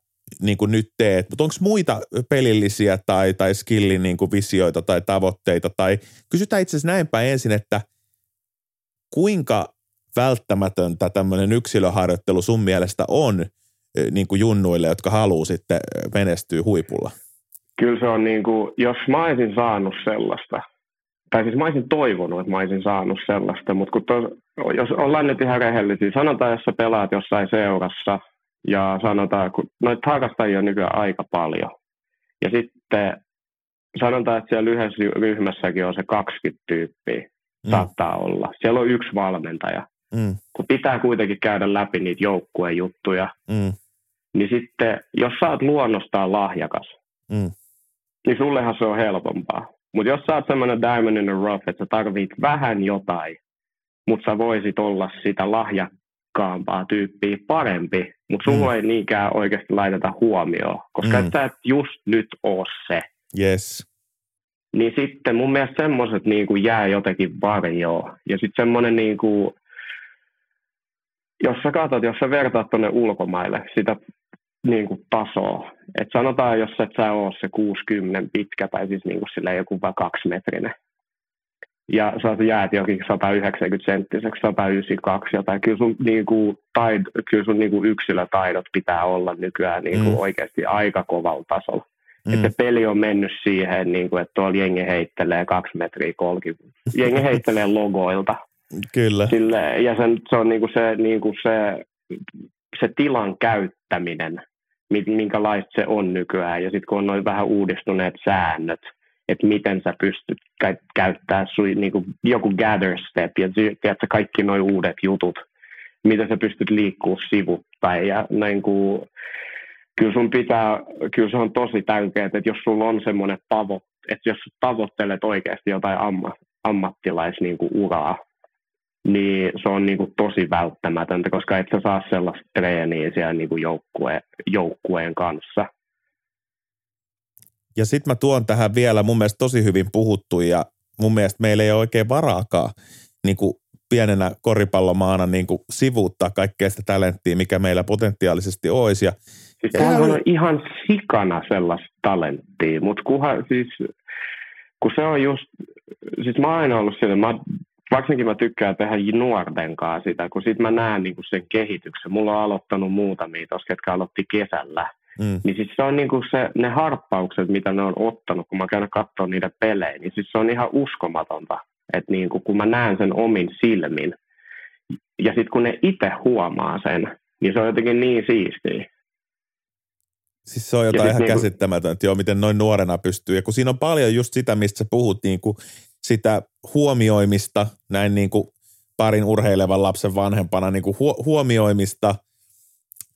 niin kuin nyt teet. Mutta onko muita pelillisiä tai, tai skillin niin kuin visioita tai tavoitteita? Tai kysytään itse asiassa näinpä ensin, että kuinka välttämätöntä tämmöinen yksilöharjoittelu sun mielestä on eh, niin kuin junnuille, jotka haluaa sitten eh, menestyä huipulla? Kyllä se on niinku, jos mä olisin saanut sellaista, tai siis mä olisin toivonut, että mä olisin saanut sellaista, mutta kun tos, jos ollaan nyt ihan rehellisiä, sanotaan, jos sä pelaat jossain seurassa, ja sanotaan, kun noita harrastajia on nykyään aika paljon, ja sitten sanotaan, että siellä yhdessä ryhmässäkin on se 20 tyyppiä, Mm, saattaa olla. Siellä on yksi valmentaja, mm, kun pitää kuitenkin käydä läpi niitä joukkueen juttuja, mm, niin sitten jos sä oot luonnostaan lahjakas, mm. niin sullehan se on helpompaa. Mutta jos sä oot semmoinen diamond in the rough, että sä tarvit vähän jotain, mutta sä voisit olla sitä lahjakkaampaa tyyppiä parempi, mutta sulla Mm. ei niinkään oikeasti laiteta huomioon, koska Mm. sä et just nyt oo se. Yes. Niin sitten mun mielestä semmoiset niinku jää jotenkin varjoon. Ja sitten semmoinen, niinku, jos sä katsot, jos sä vertaat tuonne ulkomaille sitä niinku tasoa, että sanotaan, jos et sä oo se 60 pitkä tai siis niinku sillä joku vaan kaksimetrinen, ja sä jäät jokin 190 senttiseksi, 192 jotain. Kyllä sun, niin kuin, taid, kyllä sun niin kuin yksilötaidot pitää olla nykyään niin kuin mm. oikeasti aika kovalla tasolla. Mm. Että peli on mennyt siihen, niin kuin, että tuolla jengi heittelee kaksi metriä kolki. Jengi heittelee logoilta. Kyllä. Sille, ja sen, se on niin kuin se, niin kuin se, se tilan käyttäminen, minkälaista se on nykyään. Ja sitten kun on noin vähän uudistuneet säännöt, että miten sä pystyt käyttämään sui, niin kuin joku gather step ja tiedätkö, kaikki nuo uudet jutut, miten sä pystyt liikkuu sivuttain ja näin kuin, kyllä sun pitää, kyllä se on tosi tärkeää, että jos sulla on semmoinen tavoite, että jos tavoittelet oikeasti jotain amma, ammattilais niin kuin uraa, niin se on niin kuin tosi välttämätöntä, koska et sä saa sellaista treeniä siellä niin kuin joukkue, joukkueen kanssa – ja sitten mä tuon tähän vielä mun mielestä tosi hyvin puhuttu ja mun mielestä meillä ei ole oikein varaakaan niin kuin pienenä koripallomaana niin kuin sivuuttaa kaikkea sitä talenttia, mikä meillä potentiaalisesti olisi. Ja, siis ja on ihan sikana sellaista talenttia, mutta kunhan siis, kun se on just, siis mä oon aina ollut sillä, mä, varsinkin mä tykkään tehdä nuorten kanssa sitä, kun sit mä näen niin kuin sen kehityksen. Mulla on aloittanut muutamia tuossa, ketkä aloitti kesällä Mm. Niin siis se on niinku se, ne harppaukset, mitä ne on ottanut, kun mä käyn katsoa niitä pelejä, niin siis se on ihan uskomatonta. Että niinku, kun mä näen sen omin silmin, ja sitten kun ne itse huomaa sen, niin se on jotenkin niin siistiä. Siis se on jotain ihan niinku, käsittämätöntä, joo, miten noin nuorena pystyy. Ja kun siinä on paljon just sitä, mistä sä puhut, niin kuin sitä huomioimista, näin niin kuin parin urheilevan lapsen vanhempana, niin kuin huomioimista,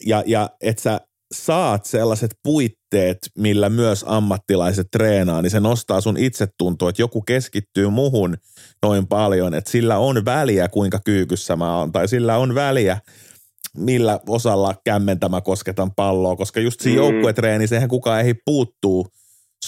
ja, ja että sä saat sellaiset puitteet, millä myös ammattilaiset treenaa, niin se nostaa sun itsetuntoa, että joku keskittyy muhun noin paljon, että sillä on väliä, kuinka kyykyssä mä oon, tai sillä on väliä, millä osalla kämmentä mä kosketan palloa, koska just siinä mm. joukkuetreenissä eihän kukaan ei puuttuu –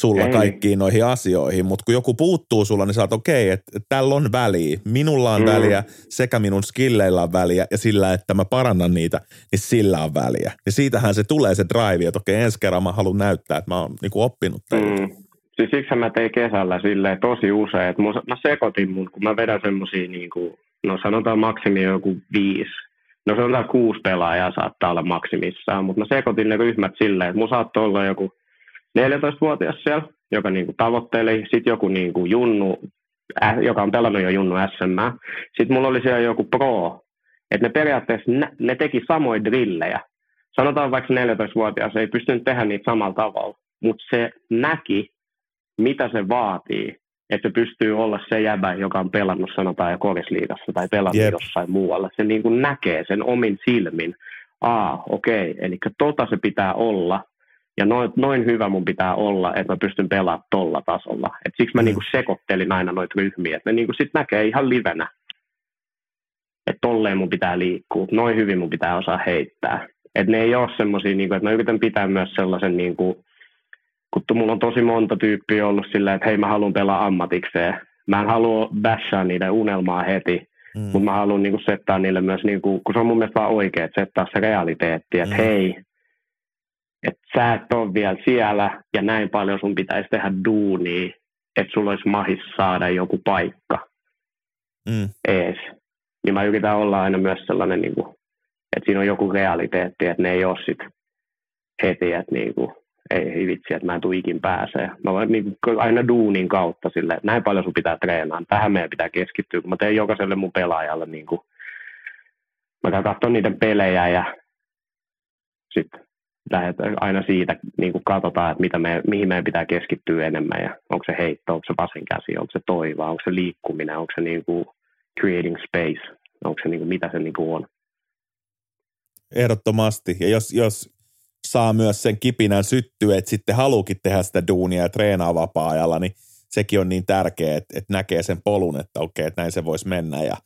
sulla Ei. kaikkiin noihin asioihin, mutta kun joku puuttuu sulla, niin sä oot okei, okay, että et tällä on väliä. Minulla on mm. väliä sekä minun skilleillä on väliä ja sillä, että mä parannan niitä, niin sillä on väliä. Ja siitähän se tulee se drive, että okei, okay, ensi kerran mä haluan näyttää, että mä oon niinku oppinut Mm. Siis siksi mä tein kesällä silleen tosi usein, että mä sekoitin mun, kun mä vedän semmosia niinku, no sanotaan maksimi joku viisi No sanotaan kuusi pelaajaa saattaa olla maksimissaan, mutta mä sekoitin ne ryhmät silleen, että mun saattoi olla joku 14-vuotias siellä, joka niin kuin tavoitteli. Sitten joku niin kuin junnu, äh, joka on pelannut jo junnu SM. Sitten mulla oli siellä joku pro, että ne periaatteessa ne, ne teki samoja drillejä. Sanotaan vaikka 14-vuotias ei pystynyt tehdä niitä samalla tavalla, mutta se näki, mitä se vaatii, että se pystyy olla se jäbä, joka on pelannut sanotaan jo korisliigassa tai pelannut yep. jossain muualla. Se niin kuin näkee sen omin silmin. Aa, okei, okay. eli tota se pitää olla, ja noin, noin hyvä mun pitää olla, että mä pystyn pelaamaan tolla tasolla. Et siksi mä mm. niinku sekoittelin aina noita ryhmiä, että ne niinku sit näkee ihan livenä, että tolleen mun pitää liikkua, noin hyvin mun pitää osaa heittää. Että ne ei ole semmoisia, niinku, että mä yritän pitää myös sellaisen, niinku, kun mulla on tosi monta tyyppiä ollut sillä, että hei mä haluan pelaa ammatikseen. Mä en halua bashaa niiden unelmaa heti, mm. mutta mä haluan niinku settaa niille myös, niinku, kun se on mun mielestä vaan oikein, että settaa se realiteetti, että mm. hei, että sä et ole vielä siellä ja näin paljon sun pitäisi tehdä duunia, että sulla olisi mahis saada joku paikka mm. ees. Niin mä yritän olla aina myös sellainen, niin kuin, että siinä on joku realiteetti, että ne ei ole sit heti, että niin kuin, ei, ei vitsi, että mä en tule ikin pääsee. Mä voin niin kuin, aina duunin kautta sille, että näin paljon sun pitää treenaa. Tähän meidän pitää keskittyä, kun mä teen jokaiselle mun pelaajalle niin kuin, mä käyn katsoa niiden pelejä ja sitten lähdetään aina siitä, niin kuin katsotaan, että mitä me, mihin meidän pitää keskittyä enemmän ja onko se heitto, onko se vasen käsi, onko se toiva, onko se liikkuminen, onko se niin kuin creating space, onko se niin kuin, mitä se niin kuin on. Ehdottomasti. Ja jos, jos saa myös sen kipinän syttyä, että sitten haluukin tehdä sitä duunia ja treenaa vapaa-ajalla, niin sekin on niin tärkeää, että, että näkee sen polun, että okei, että näin se voisi mennä ja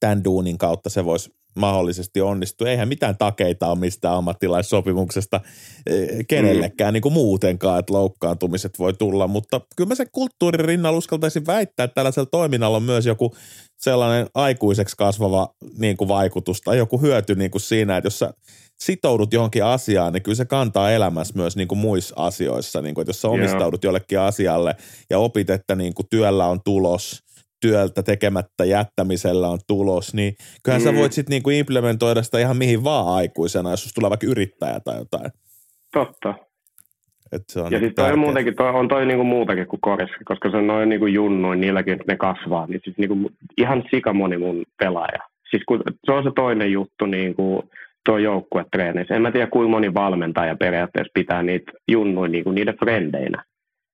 tämän duunin kautta se voisi mahdollisesti onnistu. Eihän mitään takeita ole mistään ammattilaissopimuksesta eh, kenellekään mm. niin kuin muutenkaan, että loukkaantumiset voi tulla, mutta kyllä mä sen kulttuurin rinnalla uskaltaisin väittää, että tällaisella toiminnalla on myös joku sellainen aikuiseksi kasvava niin kuin vaikutus tai joku hyöty niin kuin siinä, että jos sä sitoudut johonkin asiaan, niin kyllä se kantaa elämässä myös niin kuin muissa asioissa. Niin kuin, että jos sä omistaudut jollekin asialle ja opit, että niin kuin työllä on tulos – työltä tekemättä jättämisellä on tulos, niin kyllähän mm. sä voit sitten niinku implementoida sitä ihan mihin vaan aikuisena, jos tulee vaikka yrittäjä tai jotain. Totta. Et se on Ja niinku siis toi muutenkin, toi, on toi niinku muutakin kuin koris, koska se on noin niinku junnuin, niilläkin ne kasvaa, niin siis niinku ihan sikamoni mun pelaaja. Siis kun, se on se toinen juttu niinku tuo joukkuetreeneissä. En mä tiedä kuinka moni valmentaja periaatteessa pitää niitä junnuin niinku niiden frendeinä.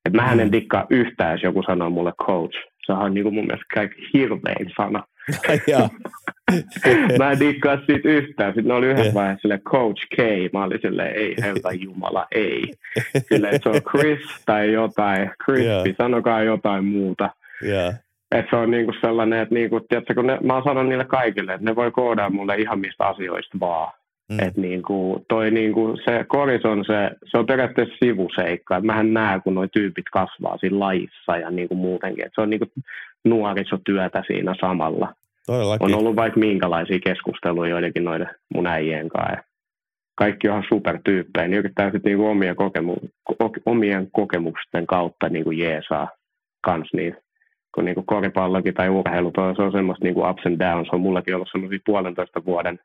Et mähän en Mm. dikkaa yhtään, jos joku sanoo mulle coach. Se on niinku mun mielestä kaikki hirvein sana. Mä en dikkaa siitä yhtään. Sitten ne oli yhdessä Eh. vaiheessa silleen, Coach K. Mä olin silleen, ei herra jumala, ei. Silleen, se on Chris tai jotain. Crispy, Joo. sanokaa jotain muuta. Joo. Että se on niinku sellainen, että niinku, tiedätkö, kun ne, mä oon sanonut niille kaikille, että ne voi koodaa mulle ihan mistä asioista vaan. Mm. Mm. Että niinku, toi niinku, se koris on se, se on periaatteessa sivuseikka. Et mähän näen, kun nuo tyypit kasvaa siinä lajissa ja niinku muutenkin. Et se on niinku nuorisotyötä siinä samalla Todellakin. on ollut vaikka minkälaisia keskusteluja joidenkin noiden mun äijien kanssa. Ja kaikki on ihan supertyyppejä, niin yrittää sitten niinku omien, kokemu- ko- omien kokemusten kautta niinku jeesaa kans niin kun niinku koripallokin tai urheilu, se on semmoista niinku ups and downs. On mullakin ollut semmoisia puolentoista vuoden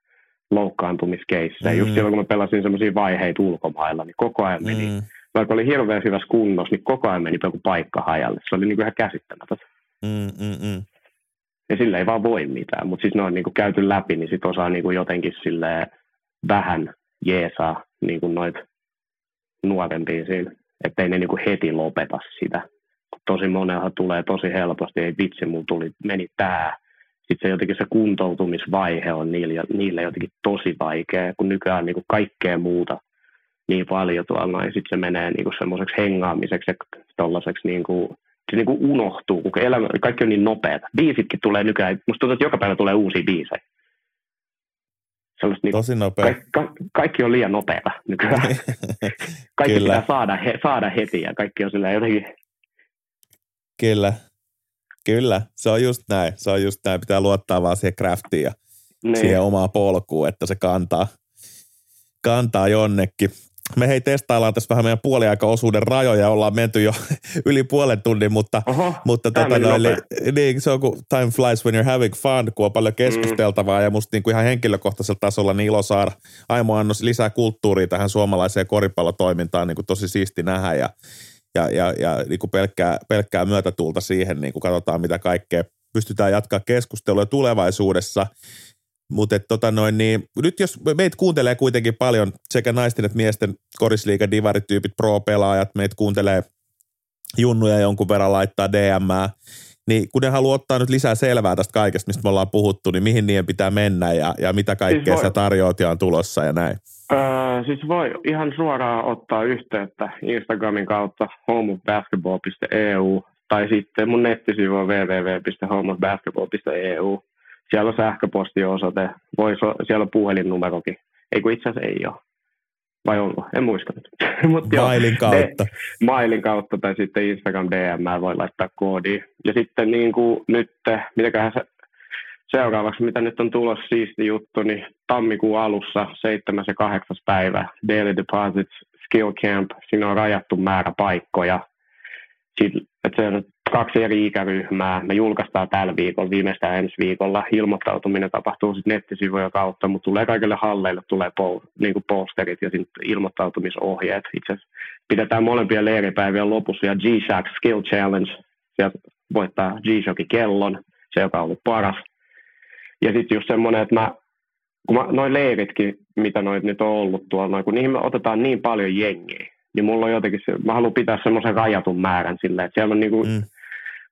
loukkaantumiskeissejä. Mm. Just silloin, kun mä pelasin semmoisia vaiheita ulkomailla, niin koko ajan meni, mm. Vaikka oli hirveän hyvässä kunnossa, niin koko ajan meni joku paikka hajalle. Se oli niinku ihan käsittämätöntä. mm, mm, mm. Ja sillä ei vaan voi mitään, mutta siis ne on niinku käyty läpi, niin sit osaa niinku jotenkin sille vähän jeesaa niinku noita nuorempia siinä, ettei ne niinku heti lopeta sitä. Tosi monella tulee tosi helposti, ei vitsi, mulla tuli, meni tää. Sitten se jotenkin se kuntoutumisvaihe on niille, niille jotenkin tosi vaikea, kun nykyään niinku kaikkea muuta niin paljon tuolla noin. Sitten se menee niinku semmoiseksi hengaamiseksi ja tollaiseksi niinku, se niinku unohtuu, kun elämä, kaikki on niin nopeata. Biisitkin tulee nykyään, musta tuntuu, että joka päivä tulee uusia biisejä. Niinku, Tosi nopea. ka- ka- kaikki on liian nopeata nykyään. Kaikki Kyllä. pitää saada, he, saada heti ja kaikki on sillä jotenkin, Kyllä. Kyllä, se on just näin. Se on just näin. Pitää luottaa vaan siihen craftiin ja niin, siihen omaan polkuun, että se kantaa, kantaa jonnekin. Me hei testaillaan tässä vähän meidän puoliaikaosuuden rajoja. Ollaan menty jo yli puolen tunnin, mutta, Oho, mutta tota, noin, nopea. niin, se on kuin time flies when you're having fun, kun on paljon keskusteltavaa ja musta niin kuin ihan henkilökohtaisella tasolla niin ilo saada Aimo Annos lisää kulttuuria tähän suomalaiseen koripallotoimintaan, niin kuin tosi siisti nähdä ja, ja, ja, ja niin kuin pelkkää, pelkkää myötätulta siihen, niin kuin katsotaan mitä kaikkea pystytään jatkaa keskustelua tulevaisuudessa. Mutta tota noin, niin, nyt jos meitä kuuntelee kuitenkin paljon sekä naisten että miesten korisliigan divarityypit, pro-pelaajat, meitä kuuntelee junnuja jonkun verran laittaa DM, niin kun ne haluaa ottaa nyt lisää selvää tästä kaikesta, mistä me ollaan puhuttu, niin mihin niiden pitää mennä ja, ja mitä kaikkea Siis sä tarjoat ja on tulossa ja näin. Öö, siis voi ihan suoraan ottaa yhteyttä Instagramin kautta homeofbasketball.eu tai sitten mun nettisivu on www.homeofbasketball.eu. Siellä on sähköpostiosoite, voi so, siellä on puhelinnumerokin. Ei kun itse asiassa ei ole. Vai onko? En muista nyt. Mut Mailin kautta. mailin kautta tai sitten Instagram DM voi laittaa koodi. Ja sitten niin kuin nyt, mitäköhän se seuraavaksi, mitä nyt on tulossa siisti juttu, niin tammikuun alussa 7. ja 8. päivä Daily Deposits Skill Camp. Siinä on rajattu määrä paikkoja. Sitten, että se on kaksi eri ikäryhmää. Me julkaistaan tällä viikolla, viimeistään ensi viikolla. Ilmoittautuminen tapahtuu sitten nettisivujen kautta, mutta tulee kaikille halleille tulee pol, niin kuin posterit ja ilmoittautumisohjeet. Itse pidetään molempia leiripäivien lopussa ja G-Shock Skill Challenge. Sieltä voittaa G-Shockin kellon, se joka on ollut paras. Ja sitten just semmoinen, että mä, kun mä, noin leiritkin, mitä noit nyt on ollut tuolla, noin, kun niihin me otetaan niin paljon jengiä, niin mulla on jotenkin, se, mä haluan pitää semmoisen rajatun määrän silleen, että siellä on niinku Mm.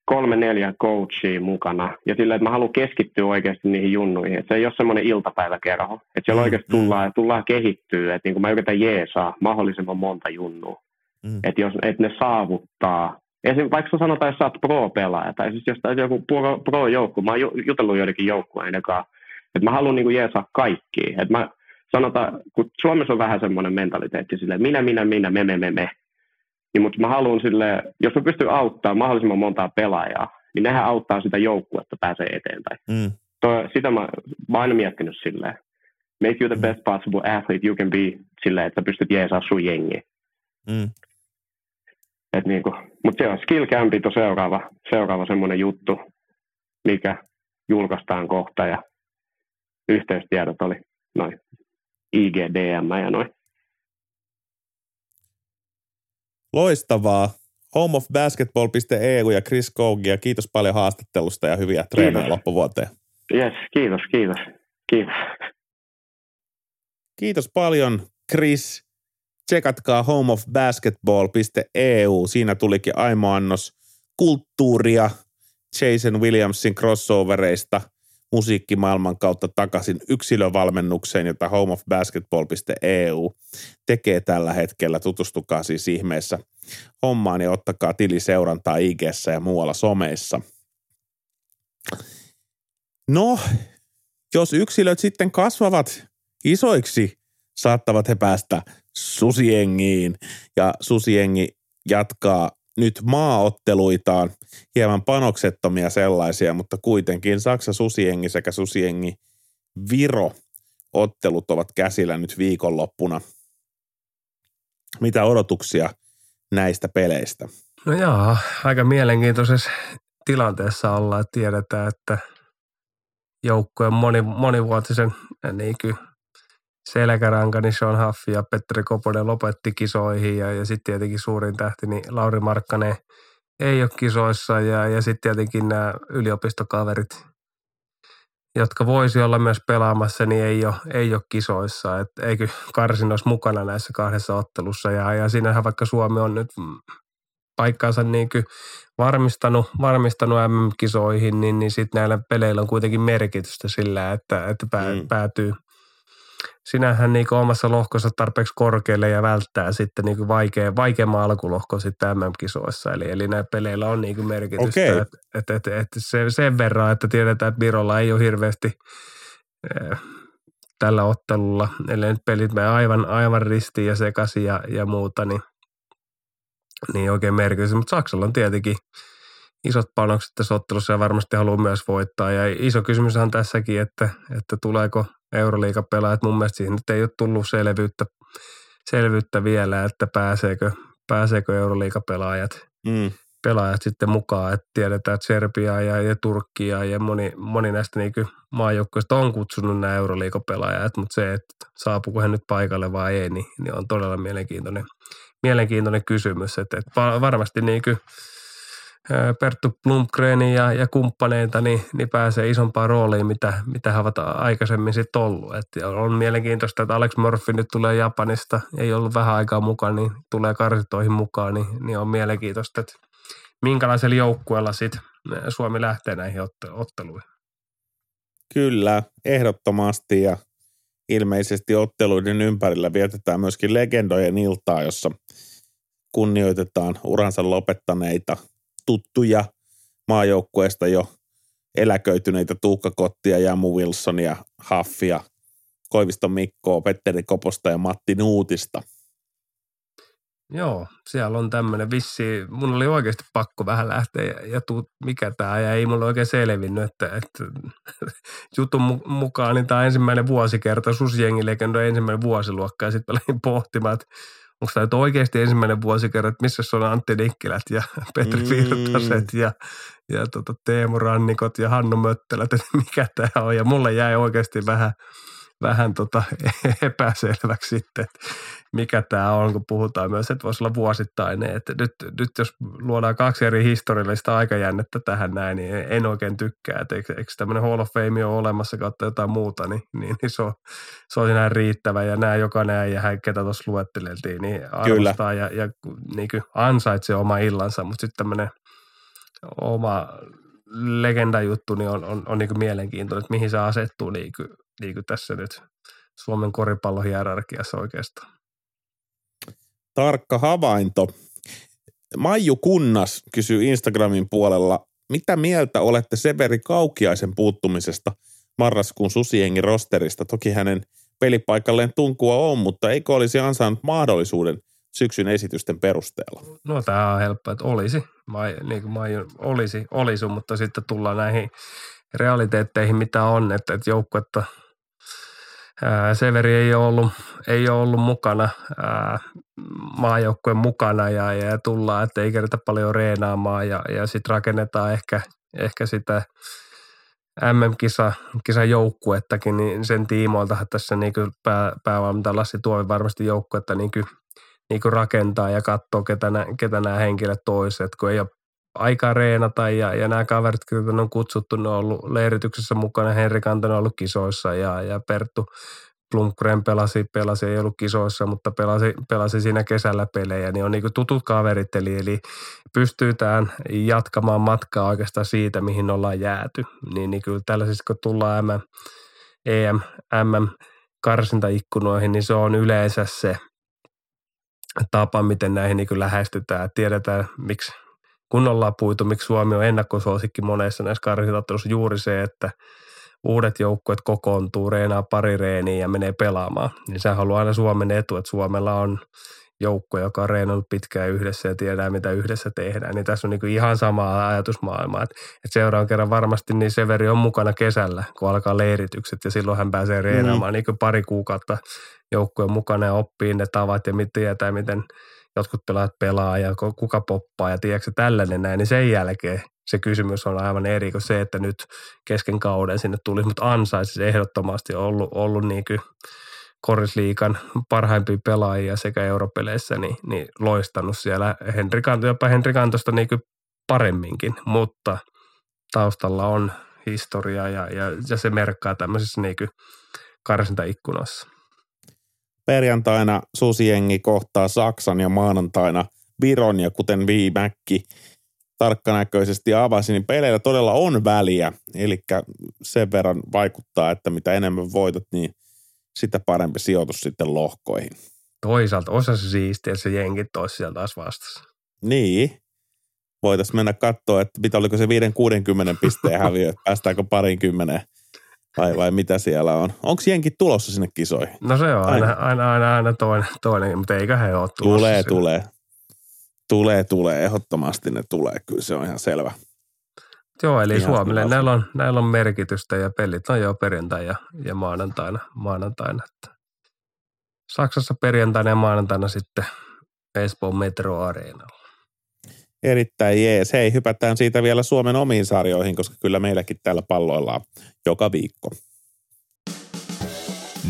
kolme, neljä coachia mukana. Ja silleen, että mä haluan keskittyä oikeasti niihin junnuihin. Että se ei ole semmoinen iltapäiväkerho. Että siellä Mm, oikeasti mm. tullaan, tullaan kehittyä. Että niin kuin mä yritän jeesaa mahdollisimman monta junnua. Mm. Että jos että ne saavuttaa. Esim. vaikka sä sanotaan, että sä oot pro-pelaaja, tai siis jos joku pro- pro-joukku, mä oon ju- jutellut joidenkin joukkueiden kanssa, että mä haluan niinku jeesaa kaikkia. Että mä sanotaan, kun Suomessa on vähän semmoinen mentaliteetti silleen, minä, minä, minä, me, me, me, me. Niin, mutta mä haluan sille, jos mä pystyn auttaa mahdollisimman montaa pelaajaa, niin nehän auttaa sitä joukkuetta pääsee eteenpäin. Mm. Toi, sitä mä, mä oon aina miettinyt silleen. Make you the best possible athlete you can be silleen, että pystyt jeesaa sun jengiä. Mm. Et niinku, mutta se on skill campit on seuraava, seuraava semmoinen juttu. mikä julkaistaan kohta ja yhteystiedot oli noin IGDM ja noin. Loistavaa. homeofbasketball.eu ja Chris Kougia, kiitos paljon haastattelusta ja hyviä treenejä loppuvuoteen. Yes, kiitos, kiitos, kiitos. Kiitos paljon Chris. Tsekatkaa homeofbasketball.eu. Siinä tulikin aimoannos kulttuuria Jason Williamsin crossovereista musiikkimaailman kautta takaisin yksilövalmennukseen, jota homeofbasketball.eu tekee tällä hetkellä. Tutustukaa siis ihmeessä hommaan ja ottakaa tiliseurantaa ig ja muualla someissa. No, jos yksilöt sitten kasvavat isoiksi, saattavat he päästä susiengiin ja susiengi jatkaa nyt maaotteluitaan, hieman panoksettomia sellaisia, mutta kuitenkin Saksa Susiengi sekä Susiengi Viro ottelut ovat käsillä nyt viikonloppuna. Mitä odotuksia näistä peleistä? No joo, aika mielenkiintoisessa tilanteessa ollaan, tiedetään, että joukkueen moni, monivuotisen niin kuin selkäranka, niin Sean Huff ja Petteri Koponen lopetti kisoihin ja, ja sitten tietenkin suurin tähti, niin Lauri Markkanen ei ole kisoissa ja, ja sitten tietenkin nämä yliopistokaverit, jotka voisi olla myös pelaamassa, niin ei ole, ei ole kisoissa. Et eikö Karsin olisi mukana näissä kahdessa ottelussa ja, ja siinähän vaikka Suomi on nyt paikkaansa niin kuin varmistanut, varmistanut MM-kisoihin, niin, niin sitten näillä peleillä on kuitenkin merkitystä sillä, että, että pää, mm. päätyy – sinähän niin omassa lohkossa tarpeeksi korkealle ja välttää sitten niin vaikea, vaikeamman alkulohko sitten MM-kisoissa. Eli, eli näillä peleillä on niin merkitystä. Okay. Et, et, et, et se, sen verran, että tiedetään, että Virolla ei ole hirveästi eh, tällä ottelulla, ellei nyt pelit me aivan, aivan ristiin ja sekaisin ja, ja muuta, niin, niin oikein merkitys. Mutta Saksalla on tietenkin isot panokset tässä ottelussa ja varmasti haluaa myös voittaa. Ja iso kysymys on tässäkin, että, että tuleeko – Euroliiga-pelaajat. Mun mielestä siihen nyt ei ole tullut selvyyttä, selvyyttä vielä, että pääseekö, pääseekö Euroliiga-pelaajat mm. pelaajat sitten mukaan. Että tiedetään, että Serbia ja, ja Turkkia ja moni, moni näistä niin maajoukkoista on kutsunut nämä Euroliiga-pelaajat, mutta se, että saapuuko he nyt paikalle vai ei, niin, niin on todella mielenkiintoinen, mielenkiintoinen kysymys. Että, että varmasti niin kuin – Perttu Blomgrenin ja, ja kumppaneita, niin, niin pääsee isompaan rooliin, mitä, mitä he ovat aikaisemmin sitten ollut. Et on mielenkiintoista, että Alex Murphy nyt tulee Japanista, ei ollut vähän aikaa mukaan, niin tulee karsitoihin mukaan, niin, niin on mielenkiintoista, että minkälaisella joukkueella sitten Suomi lähtee näihin otteluihin. Kyllä, ehdottomasti ja ilmeisesti otteluiden ympärillä vietetään myöskin legendojen iltaa, jossa kunnioitetaan uransa lopettaneita – tuttuja maajoukkueesta jo eläköityneitä Tuukka Kottia, Jamu Wilsonia, Haffia, Koiviston Mikkoa, Petteri Koposta ja Matti Nuutista. Joo, siellä on tämmöinen vissi. Mun oli oikeasti pakko vähän lähteä ja, ja tuu, mikä tämä, ja ei mulla oikein selvinnyt, että, että jutun mukaan niin tämä ensimmäinen vuosikerta, Susjengilekendo ensimmäinen vuosiluokka, ja sitten pohtimaan, että onko tämä nyt oikeasti ensimmäinen vuosikerta, että missä on Antti Nikkilät ja Petri mm. Virtaset ja, ja tota Teemu Rannikot ja Hannu Möttelät, että mikä tämä on. Ja mulle jäi oikeasti vähän, vähän tota epäselväksi sitten, että mikä tämä on, kun puhutaan myös, että voisi olla vuosittainen. Että nyt, nyt jos luodaan kaksi eri historiallista aikajännettä tähän näin, niin en oikein tykkää. Että eikö, eikö tämmöinen Hall of Fame ole olemassa kautta jotain muuta, niin, niin, niin se, on, se on näin riittävä. Ja nämä jokainen ja hän, ketä tuossa luetteleltiin, niin arvostaa Kyllä. ja, ja niin kuin ansaitsee oma illansa, mutta sitten tämmöinen oma legendajuttu niin on, on, on niin kuin mielenkiintoinen, että mihin se asettuu niin kuin, niin kuin tässä nyt Suomen koripallohierarkiassa oikeastaan. Tarkka havainto. Maiju Kunnas kysyy Instagramin puolella, mitä mieltä olette Severi Kaukiaisen puuttumisesta marraskuun susiengi rosterista? Toki hänen pelipaikalleen tunkua on, mutta eikö olisi ansainnut mahdollisuuden syksyn esitysten perusteella? No tämä on helppo, että olisi. Mai, niin kuin Maiju, olisi, olisi, mutta sitten tullaan näihin realiteetteihin, mitä on, että, että joukkuetta – Severi ei ole ollut, ei ole ollut mukana maajoukkueen mukana ja, ja tullaan, että ei kerätä paljon reenaamaan ja, ja sitten rakennetaan ehkä, ehkä sitä MM-kisa kisa joukkuettakin, niin sen tiimoiltahan tässä niin pää, päävalmentaja Lassi Tuovi varmasti joukkuetta niin kuin, niin kuin rakentaa ja katsoo, ketä, ketä nämä henkilöt toiset, kun ei ole aikaa reenata ja, ja nämä kaverit, jotka on kutsuttu, ne on ollut leirityksessä mukana, Henri Kantonen on ollut kisoissa ja, ja Perttu Blomgren pelasi, pelasi, ei ollut kisoissa, mutta pelasi, pelasi siinä kesällä pelejä, niin on niin tutut kaverit, eli, eli pystytään jatkamaan matkaa oikeastaan siitä, mihin ollaan jääty. Niin, niin kyllä tällaisissa, kun tullaan M, EM, MM karsintaikkunoihin, niin se on yleensä se tapa, miten näihin niin lähestytään. Tiedetään, miksi kun ollaan puitu, miksi Suomi on ennakkosuosikki monessa näissä karsintattelussa juuri se, että – uudet joukkueet kokoontuu, reenaa pari reeniä ja menee pelaamaan, niin se haluaa aina Suomen etu, että Suomella on joukko, joka on reenannut pitkään yhdessä ja tiedää, mitä yhdessä tehdään. Niin tässä on niin ihan sama ajatusmaailma. Että, seuraavan kerran varmasti niin Severi on mukana kesällä, kun alkaa leiritykset ja silloin hän pääsee reenaamaan mm. niin pari kuukautta joukkueen mukana ja oppii ne tavat ja tietää, miten jotkut pelaat pelaa ja kuka poppaa ja tiedätkö tällainen näin, niin sen jälkeen se kysymys on aivan eri kuin se, että nyt kesken kauden sinne tuli, mutta ansaisi ehdottomasti ollut, ollut niin kuin korisliikan parhaimpia pelaajia sekä europeleissä, niin, niin loistanut siellä Henri Kanto, jopa Henri Kantosta niin kuin paremminkin, mutta taustalla on historia ja, ja, ja se merkkaa tämmöisessä niin kuin karsintaikkunassa. Perjantaina susiengi kohtaa Saksan ja maanantaina Viron ja kuten Viimäkki tarkkanäköisesti avasi, niin peleillä todella on väliä. Eli sen verran vaikuttaa, että mitä enemmän voitat, niin sitä parempi sijoitus sitten lohkoihin. Toisaalta osa se siistiä, että se jenki toisi sieltä taas vastassa. Niin. Voitaisiin mennä katsoa, että mitä oliko se 5-60 pisteen häviö, että päästäänkö parinkymmenen vai, vai mitä siellä on. Onko jenki tulossa sinne kisoihin? No se on aina, aina, aina, aina toinen, toinen, mutta eikä he ole tulossa. Tulee, sinne. tulee. Tulee, tulee. Ehdottomasti ne tulee. Kyllä se on ihan selvä. Joo, eli ihan Suomelle näillä on, näillä on merkitystä ja pelit on jo perjantai ja, ja maanantaina. maanantaina että Saksassa perjantaina ja maanantaina sitten Espoon Metro Areenalla. Erittäin jees. Hei, hypätään siitä vielä Suomen omiin sarjoihin, koska kyllä meilläkin täällä palloillaan joka viikko.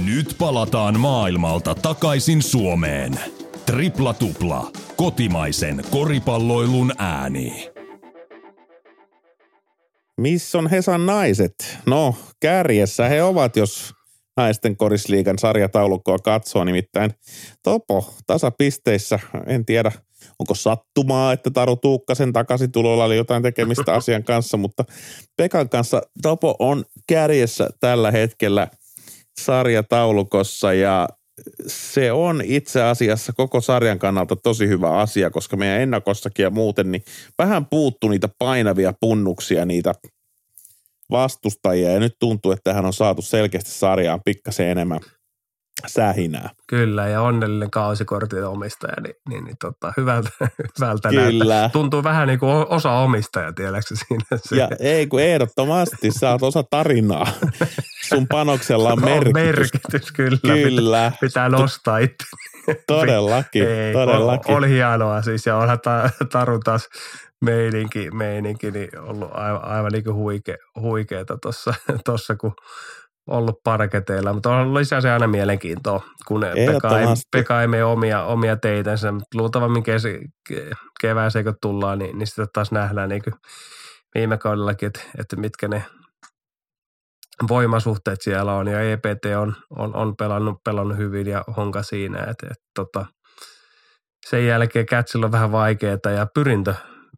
Nyt palataan maailmalta takaisin Suomeen. Tripla tupla. Kotimaisen koripalloilun ääni. Missä on Hesan naiset? No, kärjessä he ovat, jos naisten korisliigan sarjataulukkoa katsoo. Nimittäin Topo tasapisteissä, en tiedä onko sattumaa, että Taru Tuukkasen takaisin tulolla oli jotain tekemistä asian kanssa, mutta Pekan kanssa Topo on kärjessä tällä hetkellä sarjataulukossa ja se on itse asiassa koko sarjan kannalta tosi hyvä asia, koska meidän ennakossakin ja muuten niin vähän puuttu niitä painavia punnuksia, niitä vastustajia. Ja nyt tuntuu, että hän on saatu selkeästi sarjaan pikkasen enemmän sähinää. Kyllä, ja onnellinen kausikortin omistaja, niin, niin, niin tota, hyvältä, hyvältä Kyllä. Näyttää. Tuntuu vähän niin kuin osa omistaja, tiedätkö siinä? Se. Ja ei kun ehdottomasti, sä oot osa tarinaa. Sun panoksella on merkitys. merkitys, kyllä. Kyllä. Pitää, pitää nostaa itse. Todellakin, ei, todellakin. Oli hienoa siis, ja onhan Taru taas meininki, meininki niin ollut aivan, aivan niin kuin huike, huikeeta tuossa, kun ollut parketeilla, mutta on lisää se aina mielenkiintoa, kun Pekka ei, Pekka ei mene omia, omia teitänsä, mutta luultavammin kes, kevääseen kun tullaan, niin, niin sitten taas nähdään niin viime kaudellakin, että, että mitkä ne voimasuhteet siellä on, ja EPT on, on, on pelannut, pelannut hyvin ja honka siinä, että, että tota, sen jälkeen Kätsillä on vähän vaikeaa ja pyrintö,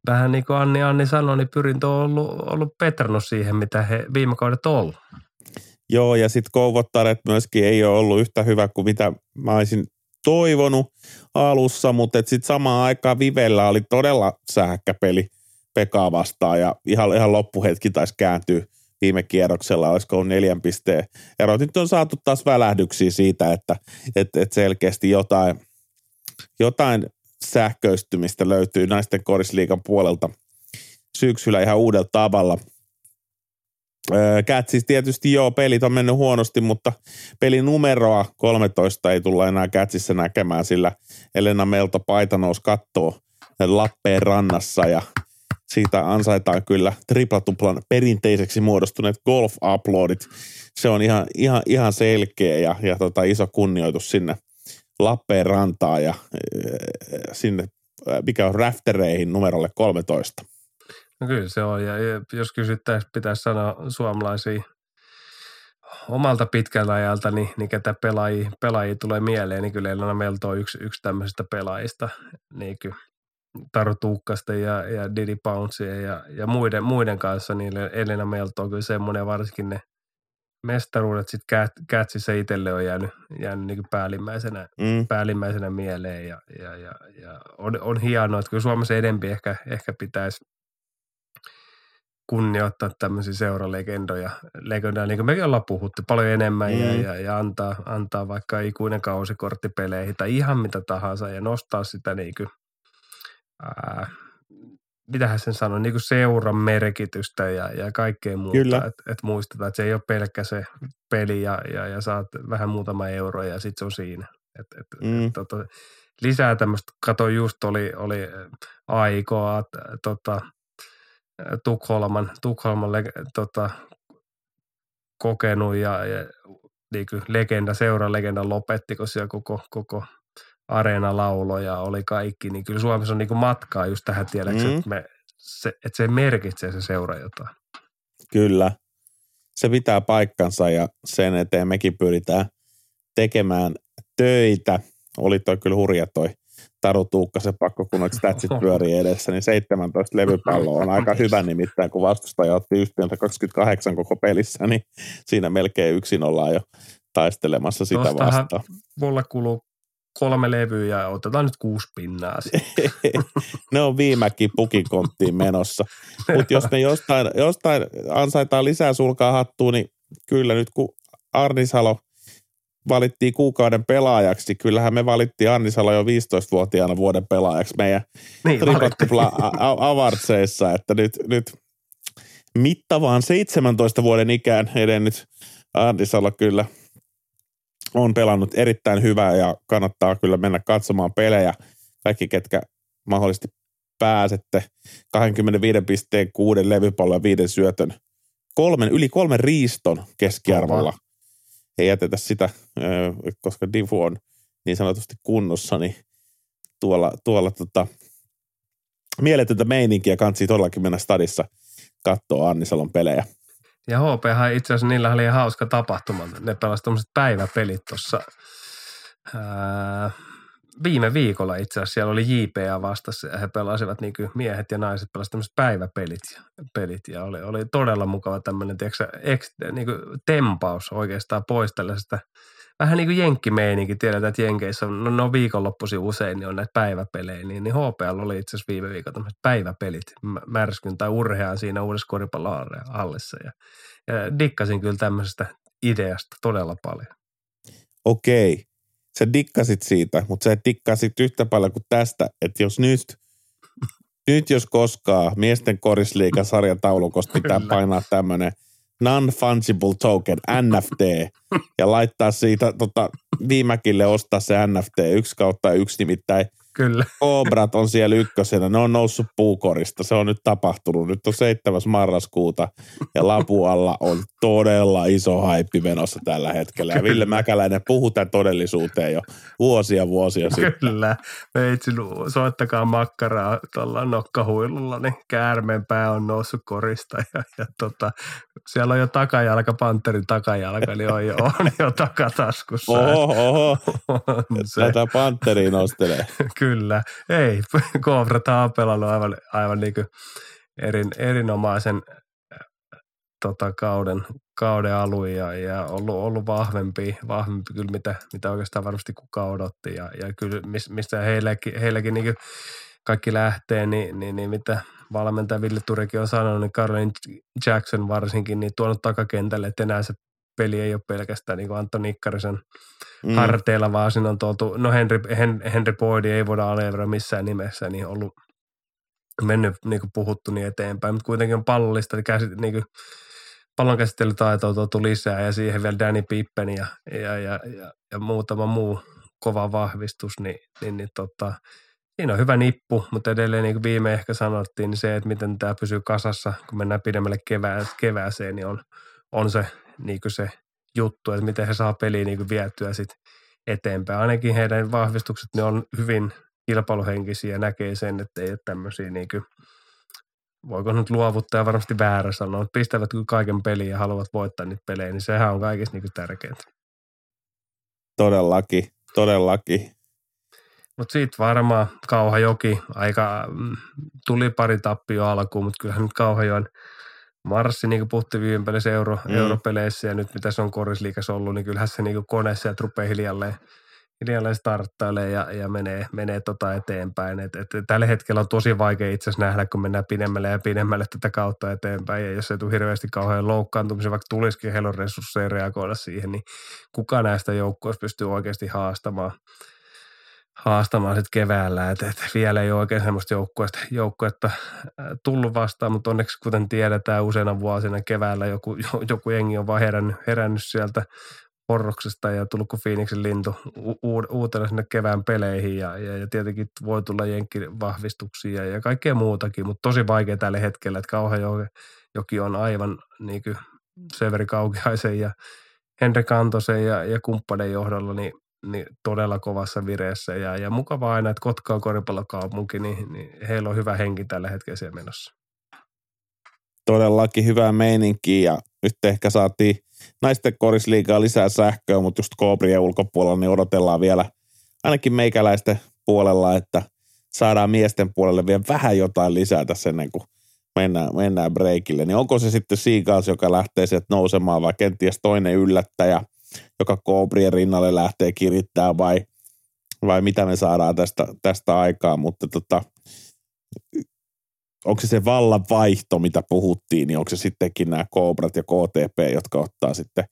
vähän niin kuin Anni Anni sanoi, niin pyrintö on ollut, ollut petrannut siihen, mitä he viime kaudet on ollut. Joo, ja sitten Kouvottaret myöskin ei ole ollut yhtä hyvä kuin mitä mä olisin toivonut alussa, mutta sitten samaan aikaan Vivellä oli todella sähäkkä peli Pekaa vastaan ja ihan, ihan loppuhetki taisi kääntyä viime kierroksella, olisiko neljän pisteen ero. Nyt on saatu taas välähdyksiä siitä, että, että, että selkeästi jotain, jotain sähköistymistä löytyy naisten korisliikan puolelta syksyllä ihan uudella tavalla – Kätsis tietysti joo, pelit on mennyt huonosti, mutta pelin numeroa 13 ei tulla enää Kätsissä näkemään, sillä Elena Melto paita nousi kattoo Lappeen rannassa ja siitä ansaitaan kyllä triplatuplan perinteiseksi muodostuneet golf-uploadit. Se on ihan, ihan, ihan selkeä ja, ja tota, iso kunnioitus sinne Lappeen rantaa ja sinne, mikä on raftereihin numerolle 13. No kyllä se on, ja jos kysyttäisiin, pitäisi sanoa suomalaisia omalta pitkältä ajalta, niin, niin ketä pelaajia, pelaajia tulee mieleen, niin kyllä Elena Melto on yksi, yksi tämmöisistä pelaajista, niin kyllä Taru Tuukkasta ja, ja Didi Pounceja ja, ja muiden, muiden kanssa, niin Elena Melto on kyllä semmoinen, varsinkin ne mestaruudet sitten Kätsissä itselle on jäänyt, jäänyt niin päällimmäisenä, mm. päällimmäisenä mieleen ja, ja, ja, ja on, on hienoa, että kyllä Suomessa edempi ehkä, ehkä pitäisi kunnioittaa tämmöisiä seuralegendoja, legendoja, niin kuin mekin ollaan puhuttu paljon enemmän mm. ja, ja, ja antaa, antaa vaikka ikuinen kausikortti peleihin tai ihan mitä tahansa ja nostaa sitä niin kuin, ää, mitähän sen sanoo, niin kuin seuran merkitystä ja, ja kaikkea muuta. Että et muistetaan, että se ei ole pelkkä se peli ja, ja, ja saat vähän muutama euro ja sitten se on siinä. Et, et, mm. et, tota, lisää tämmöistä, kato just oli, oli aikoa, tota, Tukholman, Tukholman tota, kokenut ja, ja niin kuin legenda, seuran legenda lopetti, kun siellä koko, koko areena lauloja oli kaikki, niin kyllä Suomessa on niin kuin matkaa just tähän tiedäksi, mm. että, me, se, että se merkitsee se seura jotain. Kyllä. Se pitää paikkansa ja sen eteen mekin pyritään tekemään töitä. Oli toi kyllä hurja toi Taru Tuukkasen pakko, kun noita statsit pyörii edessä, niin 17 levypalloa on aika hyvä nimittäin, kun vastustaja otti yhtiöltä 28 koko pelissä, niin siinä melkein yksin ollaan jo taistelemassa sitä Tostahan vastaan. mulla kuluu kolme levyä ja otetaan nyt kuusi pinnaa. ne on viimekin pukikonttiin menossa. Mutta jos me jostain, jostain ansaitaan lisää sulkaa hattuun, niin kyllä nyt kun Arnisalo valittiin kuukauden pelaajaksi, kyllähän me valittiin Arnisalo jo 15-vuotiaana vuoden pelaajaksi meidän niin, avartseissa, että nyt, nyt mittavaan 17 vuoden ikään edennyt Arnisalo kyllä – on pelannut erittäin hyvää ja kannattaa kyllä mennä katsomaan pelejä. Kaikki, ketkä mahdollisesti pääsette 25 pisteen kuuden levypallon ja viiden syötön kolmen, yli kolmen riiston keskiarvolla. Ei jätetä sitä, koska Divu on niin sanotusti kunnossa, niin tuolla, tuolla tota, mieletöntä meininkiä kansi todellakin mennä stadissa katsoa Annisalon pelejä. Ja HP itse asiassa niillä oli hauska tapahtuma. Ne pelasivat tämmöiset päiväpelit tuossa viime viikolla itse asiassa. Siellä oli JPA vastassa ja he pelasivat niin miehet ja naiset pelasivat tämmöiset päiväpelit pelit, ja oli, oli todella mukava tämmöinen tiedätkö, ex, niin kuin tempaus oikeastaan pois tällaisesta – vähän niin kuin jenkkimeininki. Tiedetään, että Jenkeissä on, no, no viikonloppusi usein, niin on näitä päiväpelejä. Niin, niin HPL oli itse asiassa viime viikolla tämmöiset päiväpelit märskyn tai urheaan siinä uudessa koripallohallissa. Ja, ja dikkasin kyllä tämmöisestä ideasta todella paljon. Okei. Sä dikkasit siitä, mutta sä dikkasit yhtä paljon kuin tästä, että jos nyt, nyt jos koskaan miesten korisliikan sarjataulukosta pitää painaa tämmöinen – non-fungible token, NFT, ja laittaa siitä tota, viimäkille ostaa se NFT yksi kautta yksi, nimittäin Kyllä. Cobrat on siellä ykkösenä. Ne on noussut puukorista. Se on nyt tapahtunut. Nyt on 7. marraskuuta ja Lapualla on todella iso haippi menossa tällä hetkellä. Ja Ville Mäkäläinen puhuu tämän todellisuuteen jo vuosia vuosia sitten. Kyllä. Meitsin soittakaa makkaraa tuolla nokkahuilulla, niin käärmeen pää on noussut korista. Ja, ja tota, siellä on jo takajalka, panterin takajalka, niin on jo, on jo takataskussa. Oho, oho. Se. Tätä panteriin nostelee. Kyllä. Ei, Cobra on pelannut aivan, aivan niin erin, erinomaisen tota, kauden, kauden alun ja, ja ollut, ollut vahvempi, vahvempi kyllä mitä, mitä oikeastaan varmasti kukaan odotti. Ja, ja kyllä mistä heilläkin, heilläkin niin kaikki lähtee, niin, niin, niin mitä valmentaja Ville Turikin on sanonut, niin Carlin Jackson varsinkin, niin tuonut takakentälle, että enää se peli ei ole pelkästään niin kuin Antto Nikkarisen mm. harteilla, vaan siinä on tuotu, no Henry, Henry Boyd ei voida aliarvioida missään nimessä, niin ollut mennyt niin kuin puhuttu niin eteenpäin, mutta kuitenkin on pallollista, käsit, niin kuin, pallon käsittelytaitoa tuotu lisää ja siihen vielä Danny Pippen ja, ja, ja, ja, ja muutama muu kova vahvistus, niin, niin, niin tota, Siinä on hyvä nippu, mutta edelleen niin kuin viime ehkä sanottiin, niin se, että miten tämä pysyy kasassa, kun mennään pidemmälle kevää, kevääseen, niin on, on se, niin kuin se juttu, että miten he saa peliä niin kuin vietyä sit eteenpäin. Ainakin heidän vahvistukset ne on hyvin kilpailuhenkisiä ja näkee sen, että ei ole tämmöisiä niin kuin, voiko nyt luovuttaa varmasti väärä sanoa, että pistävät kaiken peliin ja haluavat voittaa niitä pelejä, niin sehän on kaikista niin tärkeintä. Todellakin, todellakin. Mutta siitä varmaan Kauhajoki aika, mm, tuli pari tappio alkuun, mutta kyllähän nyt Kauhajoen marssi, niin kuin puhuttiin viime euro, mm. europeleissä ja nyt mitä se on korisliikassa ollut, niin kyllähän se niin kuin kone sieltä rupeaa hiljalleen, hiljalleen starttailee ja, ja menee, menee tota eteenpäin. Et, et, tällä hetkellä on tosi vaikea itse asiassa nähdä, kun mennään pidemmälle ja pidemmälle tätä kautta eteenpäin. Ja jos ei tule hirveästi kauhean loukkaantumisia, vaikka tulisikin heillä resursseja reagoida siihen, niin kuka näistä joukkoista pystyy oikeasti haastamaan – haastamaan sitten keväällä, että, että vielä ei ole oikein semmoista joukkuetta, joukkuetta tullut vastaan, mutta onneksi kuten tiedetään useina vuosina keväällä joku, joku jengi on vaan herännyt, herännyt sieltä porroksesta ja tullut kuin Phoenixin lintu uutena sinne kevään peleihin ja, ja, ja tietenkin voi tulla vahvistuksia ja kaikkea muutakin, mutta tosi vaikea tällä hetkellä, että joki on aivan niin kuin Severi Kaukiaisen ja Henrik Antosen ja, ja kumppanen johdolla, niin niin todella kovassa vireessä ja, ja mukavaa aina, että Kotka on koripallokaupunki, niin, niin heillä on hyvä henki tällä hetkellä siellä menossa. Todellakin hyvää meininkiä ja nyt ehkä saatiin naisten korisliigaa lisää sähköä, mutta just Koobrien ulkopuolella niin odotellaan vielä ainakin meikäläisten puolella, että saadaan miesten puolelle vielä vähän jotain lisää tässä ennen kuin mennään, mennään breikille. Niin onko se sitten Seagulls, joka lähtee sieltä nousemaan vai kenties toinen yllättäjä – joka Koobrien rinnalle lähtee kirittää vai, vai mitä me saadaan tästä, tästä aikaa, mutta tota, onko se se vallan vaihto, mitä puhuttiin, niin onko se sittenkin nämä Koobrat ja KTP, jotka ottaa sitten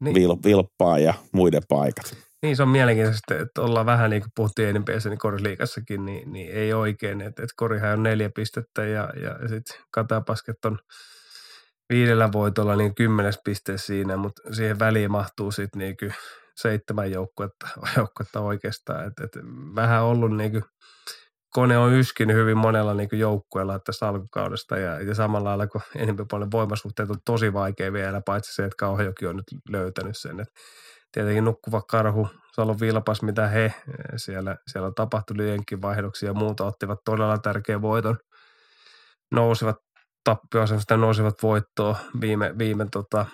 niin. vil, vilppaa ja muiden paikat. Niin, se on mielenkiintoista, että ollaan vähän niin kuin puhuttiin NBAssä, niin korisliikassakin, niin, niin ei oikein. Että, että korihan on neljä pistettä ja, ja sitten Katapasket on viidellä voitolla niin kymmenes piste siinä, mutta siihen väliin mahtuu sitten niin seitsemän joukkuetta, joukkuetta oikeastaan. Et, et vähän ollut niin kuin, kone on yskinyt hyvin monella niin joukkueella tässä alkukaudesta ja, ja samalla lailla kuin enemmän paljon voimasuhteet on tosi vaikea vielä, paitsi se, että Kauhajoki on nyt löytänyt sen. Et tietenkin nukkuva karhu, Salon Vilpas, mitä he siellä, siellä tapahtui vaihdoksia ja muuta, ottivat todella tärkeän voiton nousivat tappioasemasta nousivat voittoa viime, viime tota,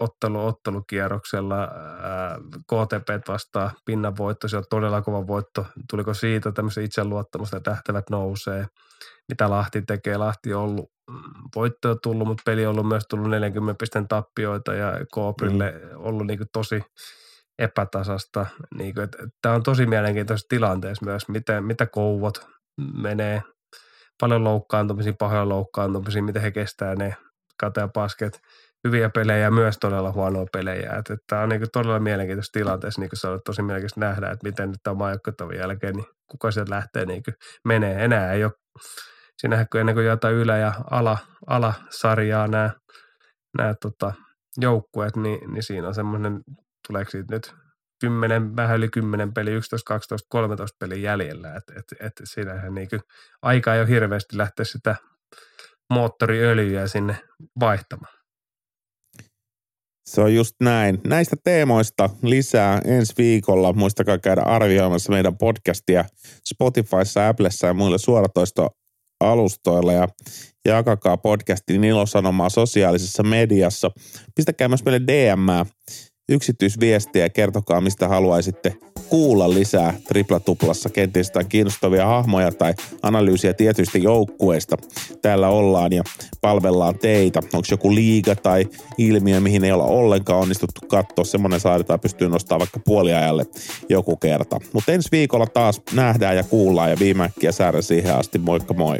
ottelu, ottelukierroksella. Ää, KTP vastaan pinnan voitto, se on todella kova voitto. Tuliko siitä tämmöisen itseluottamusta, tähtävät nousee? Mitä Lahti tekee? Lahti on ollut mm, voittoja tullut, mutta peli on ollut myös tullut 40 pisteen tappioita ja Kooprille mm. ollut niin kuin tosi epätasasta. Niin kuin, että, tämä on tosi mielenkiintoisessa tilanteessa myös, miten, mitä kouvot menee – paljon loukkaantumisia, pahoja loukkaantumisia, miten he kestää ne kate pasket, hyviä pelejä ja myös todella huonoja pelejä. Että, että tämä on niin todella mielenkiintoista tilanteessa, niin kuin on tosi mielenkiintoista nähdä, että miten nyt tämä maajoukkotavan jälkeen, niin kuka sieltä lähtee niin kuin menee. Enää ei ole, siinähän kun ennen kuin jotain ylä- ja ala, alasarjaa nämä, nämä tota, joukkueet, niin, niin siinä on semmoinen, tuleeko siitä nyt 10, vähän yli 10 peli, 11, 12, 13 peli jäljellä. Että et, et siinähän niin aika ei ole hirveästi lähteä sitä moottoriöljyä sinne vaihtamaan. Se on just näin. Näistä teemoista lisää ensi viikolla. Muistakaa käydä arvioimassa meidän podcastia Spotifyssa, Applessa ja muilla suoratoistoalustoilla ja jakakaa podcastin ilosanomaa sosiaalisessa mediassa. Pistäkää myös meille DM yksityisviestiä ja kertokaa, mistä haluaisitte kuulla lisää tripla-tuplassa. Kenties jotain kiinnostavia hahmoja tai analyysiä tietyistä joukkueista. Täällä ollaan ja palvellaan teitä. Onko joku liiga tai ilmiö, mihin ei olla ollenkaan onnistuttu katsoa. Semmoinen saadaan pystyy nostamaan vaikka puoliajalle joku kerta. Mutta ensi viikolla taas nähdään ja kuullaan ja viimeäkkiä säädä siihen asti. Moikka moi!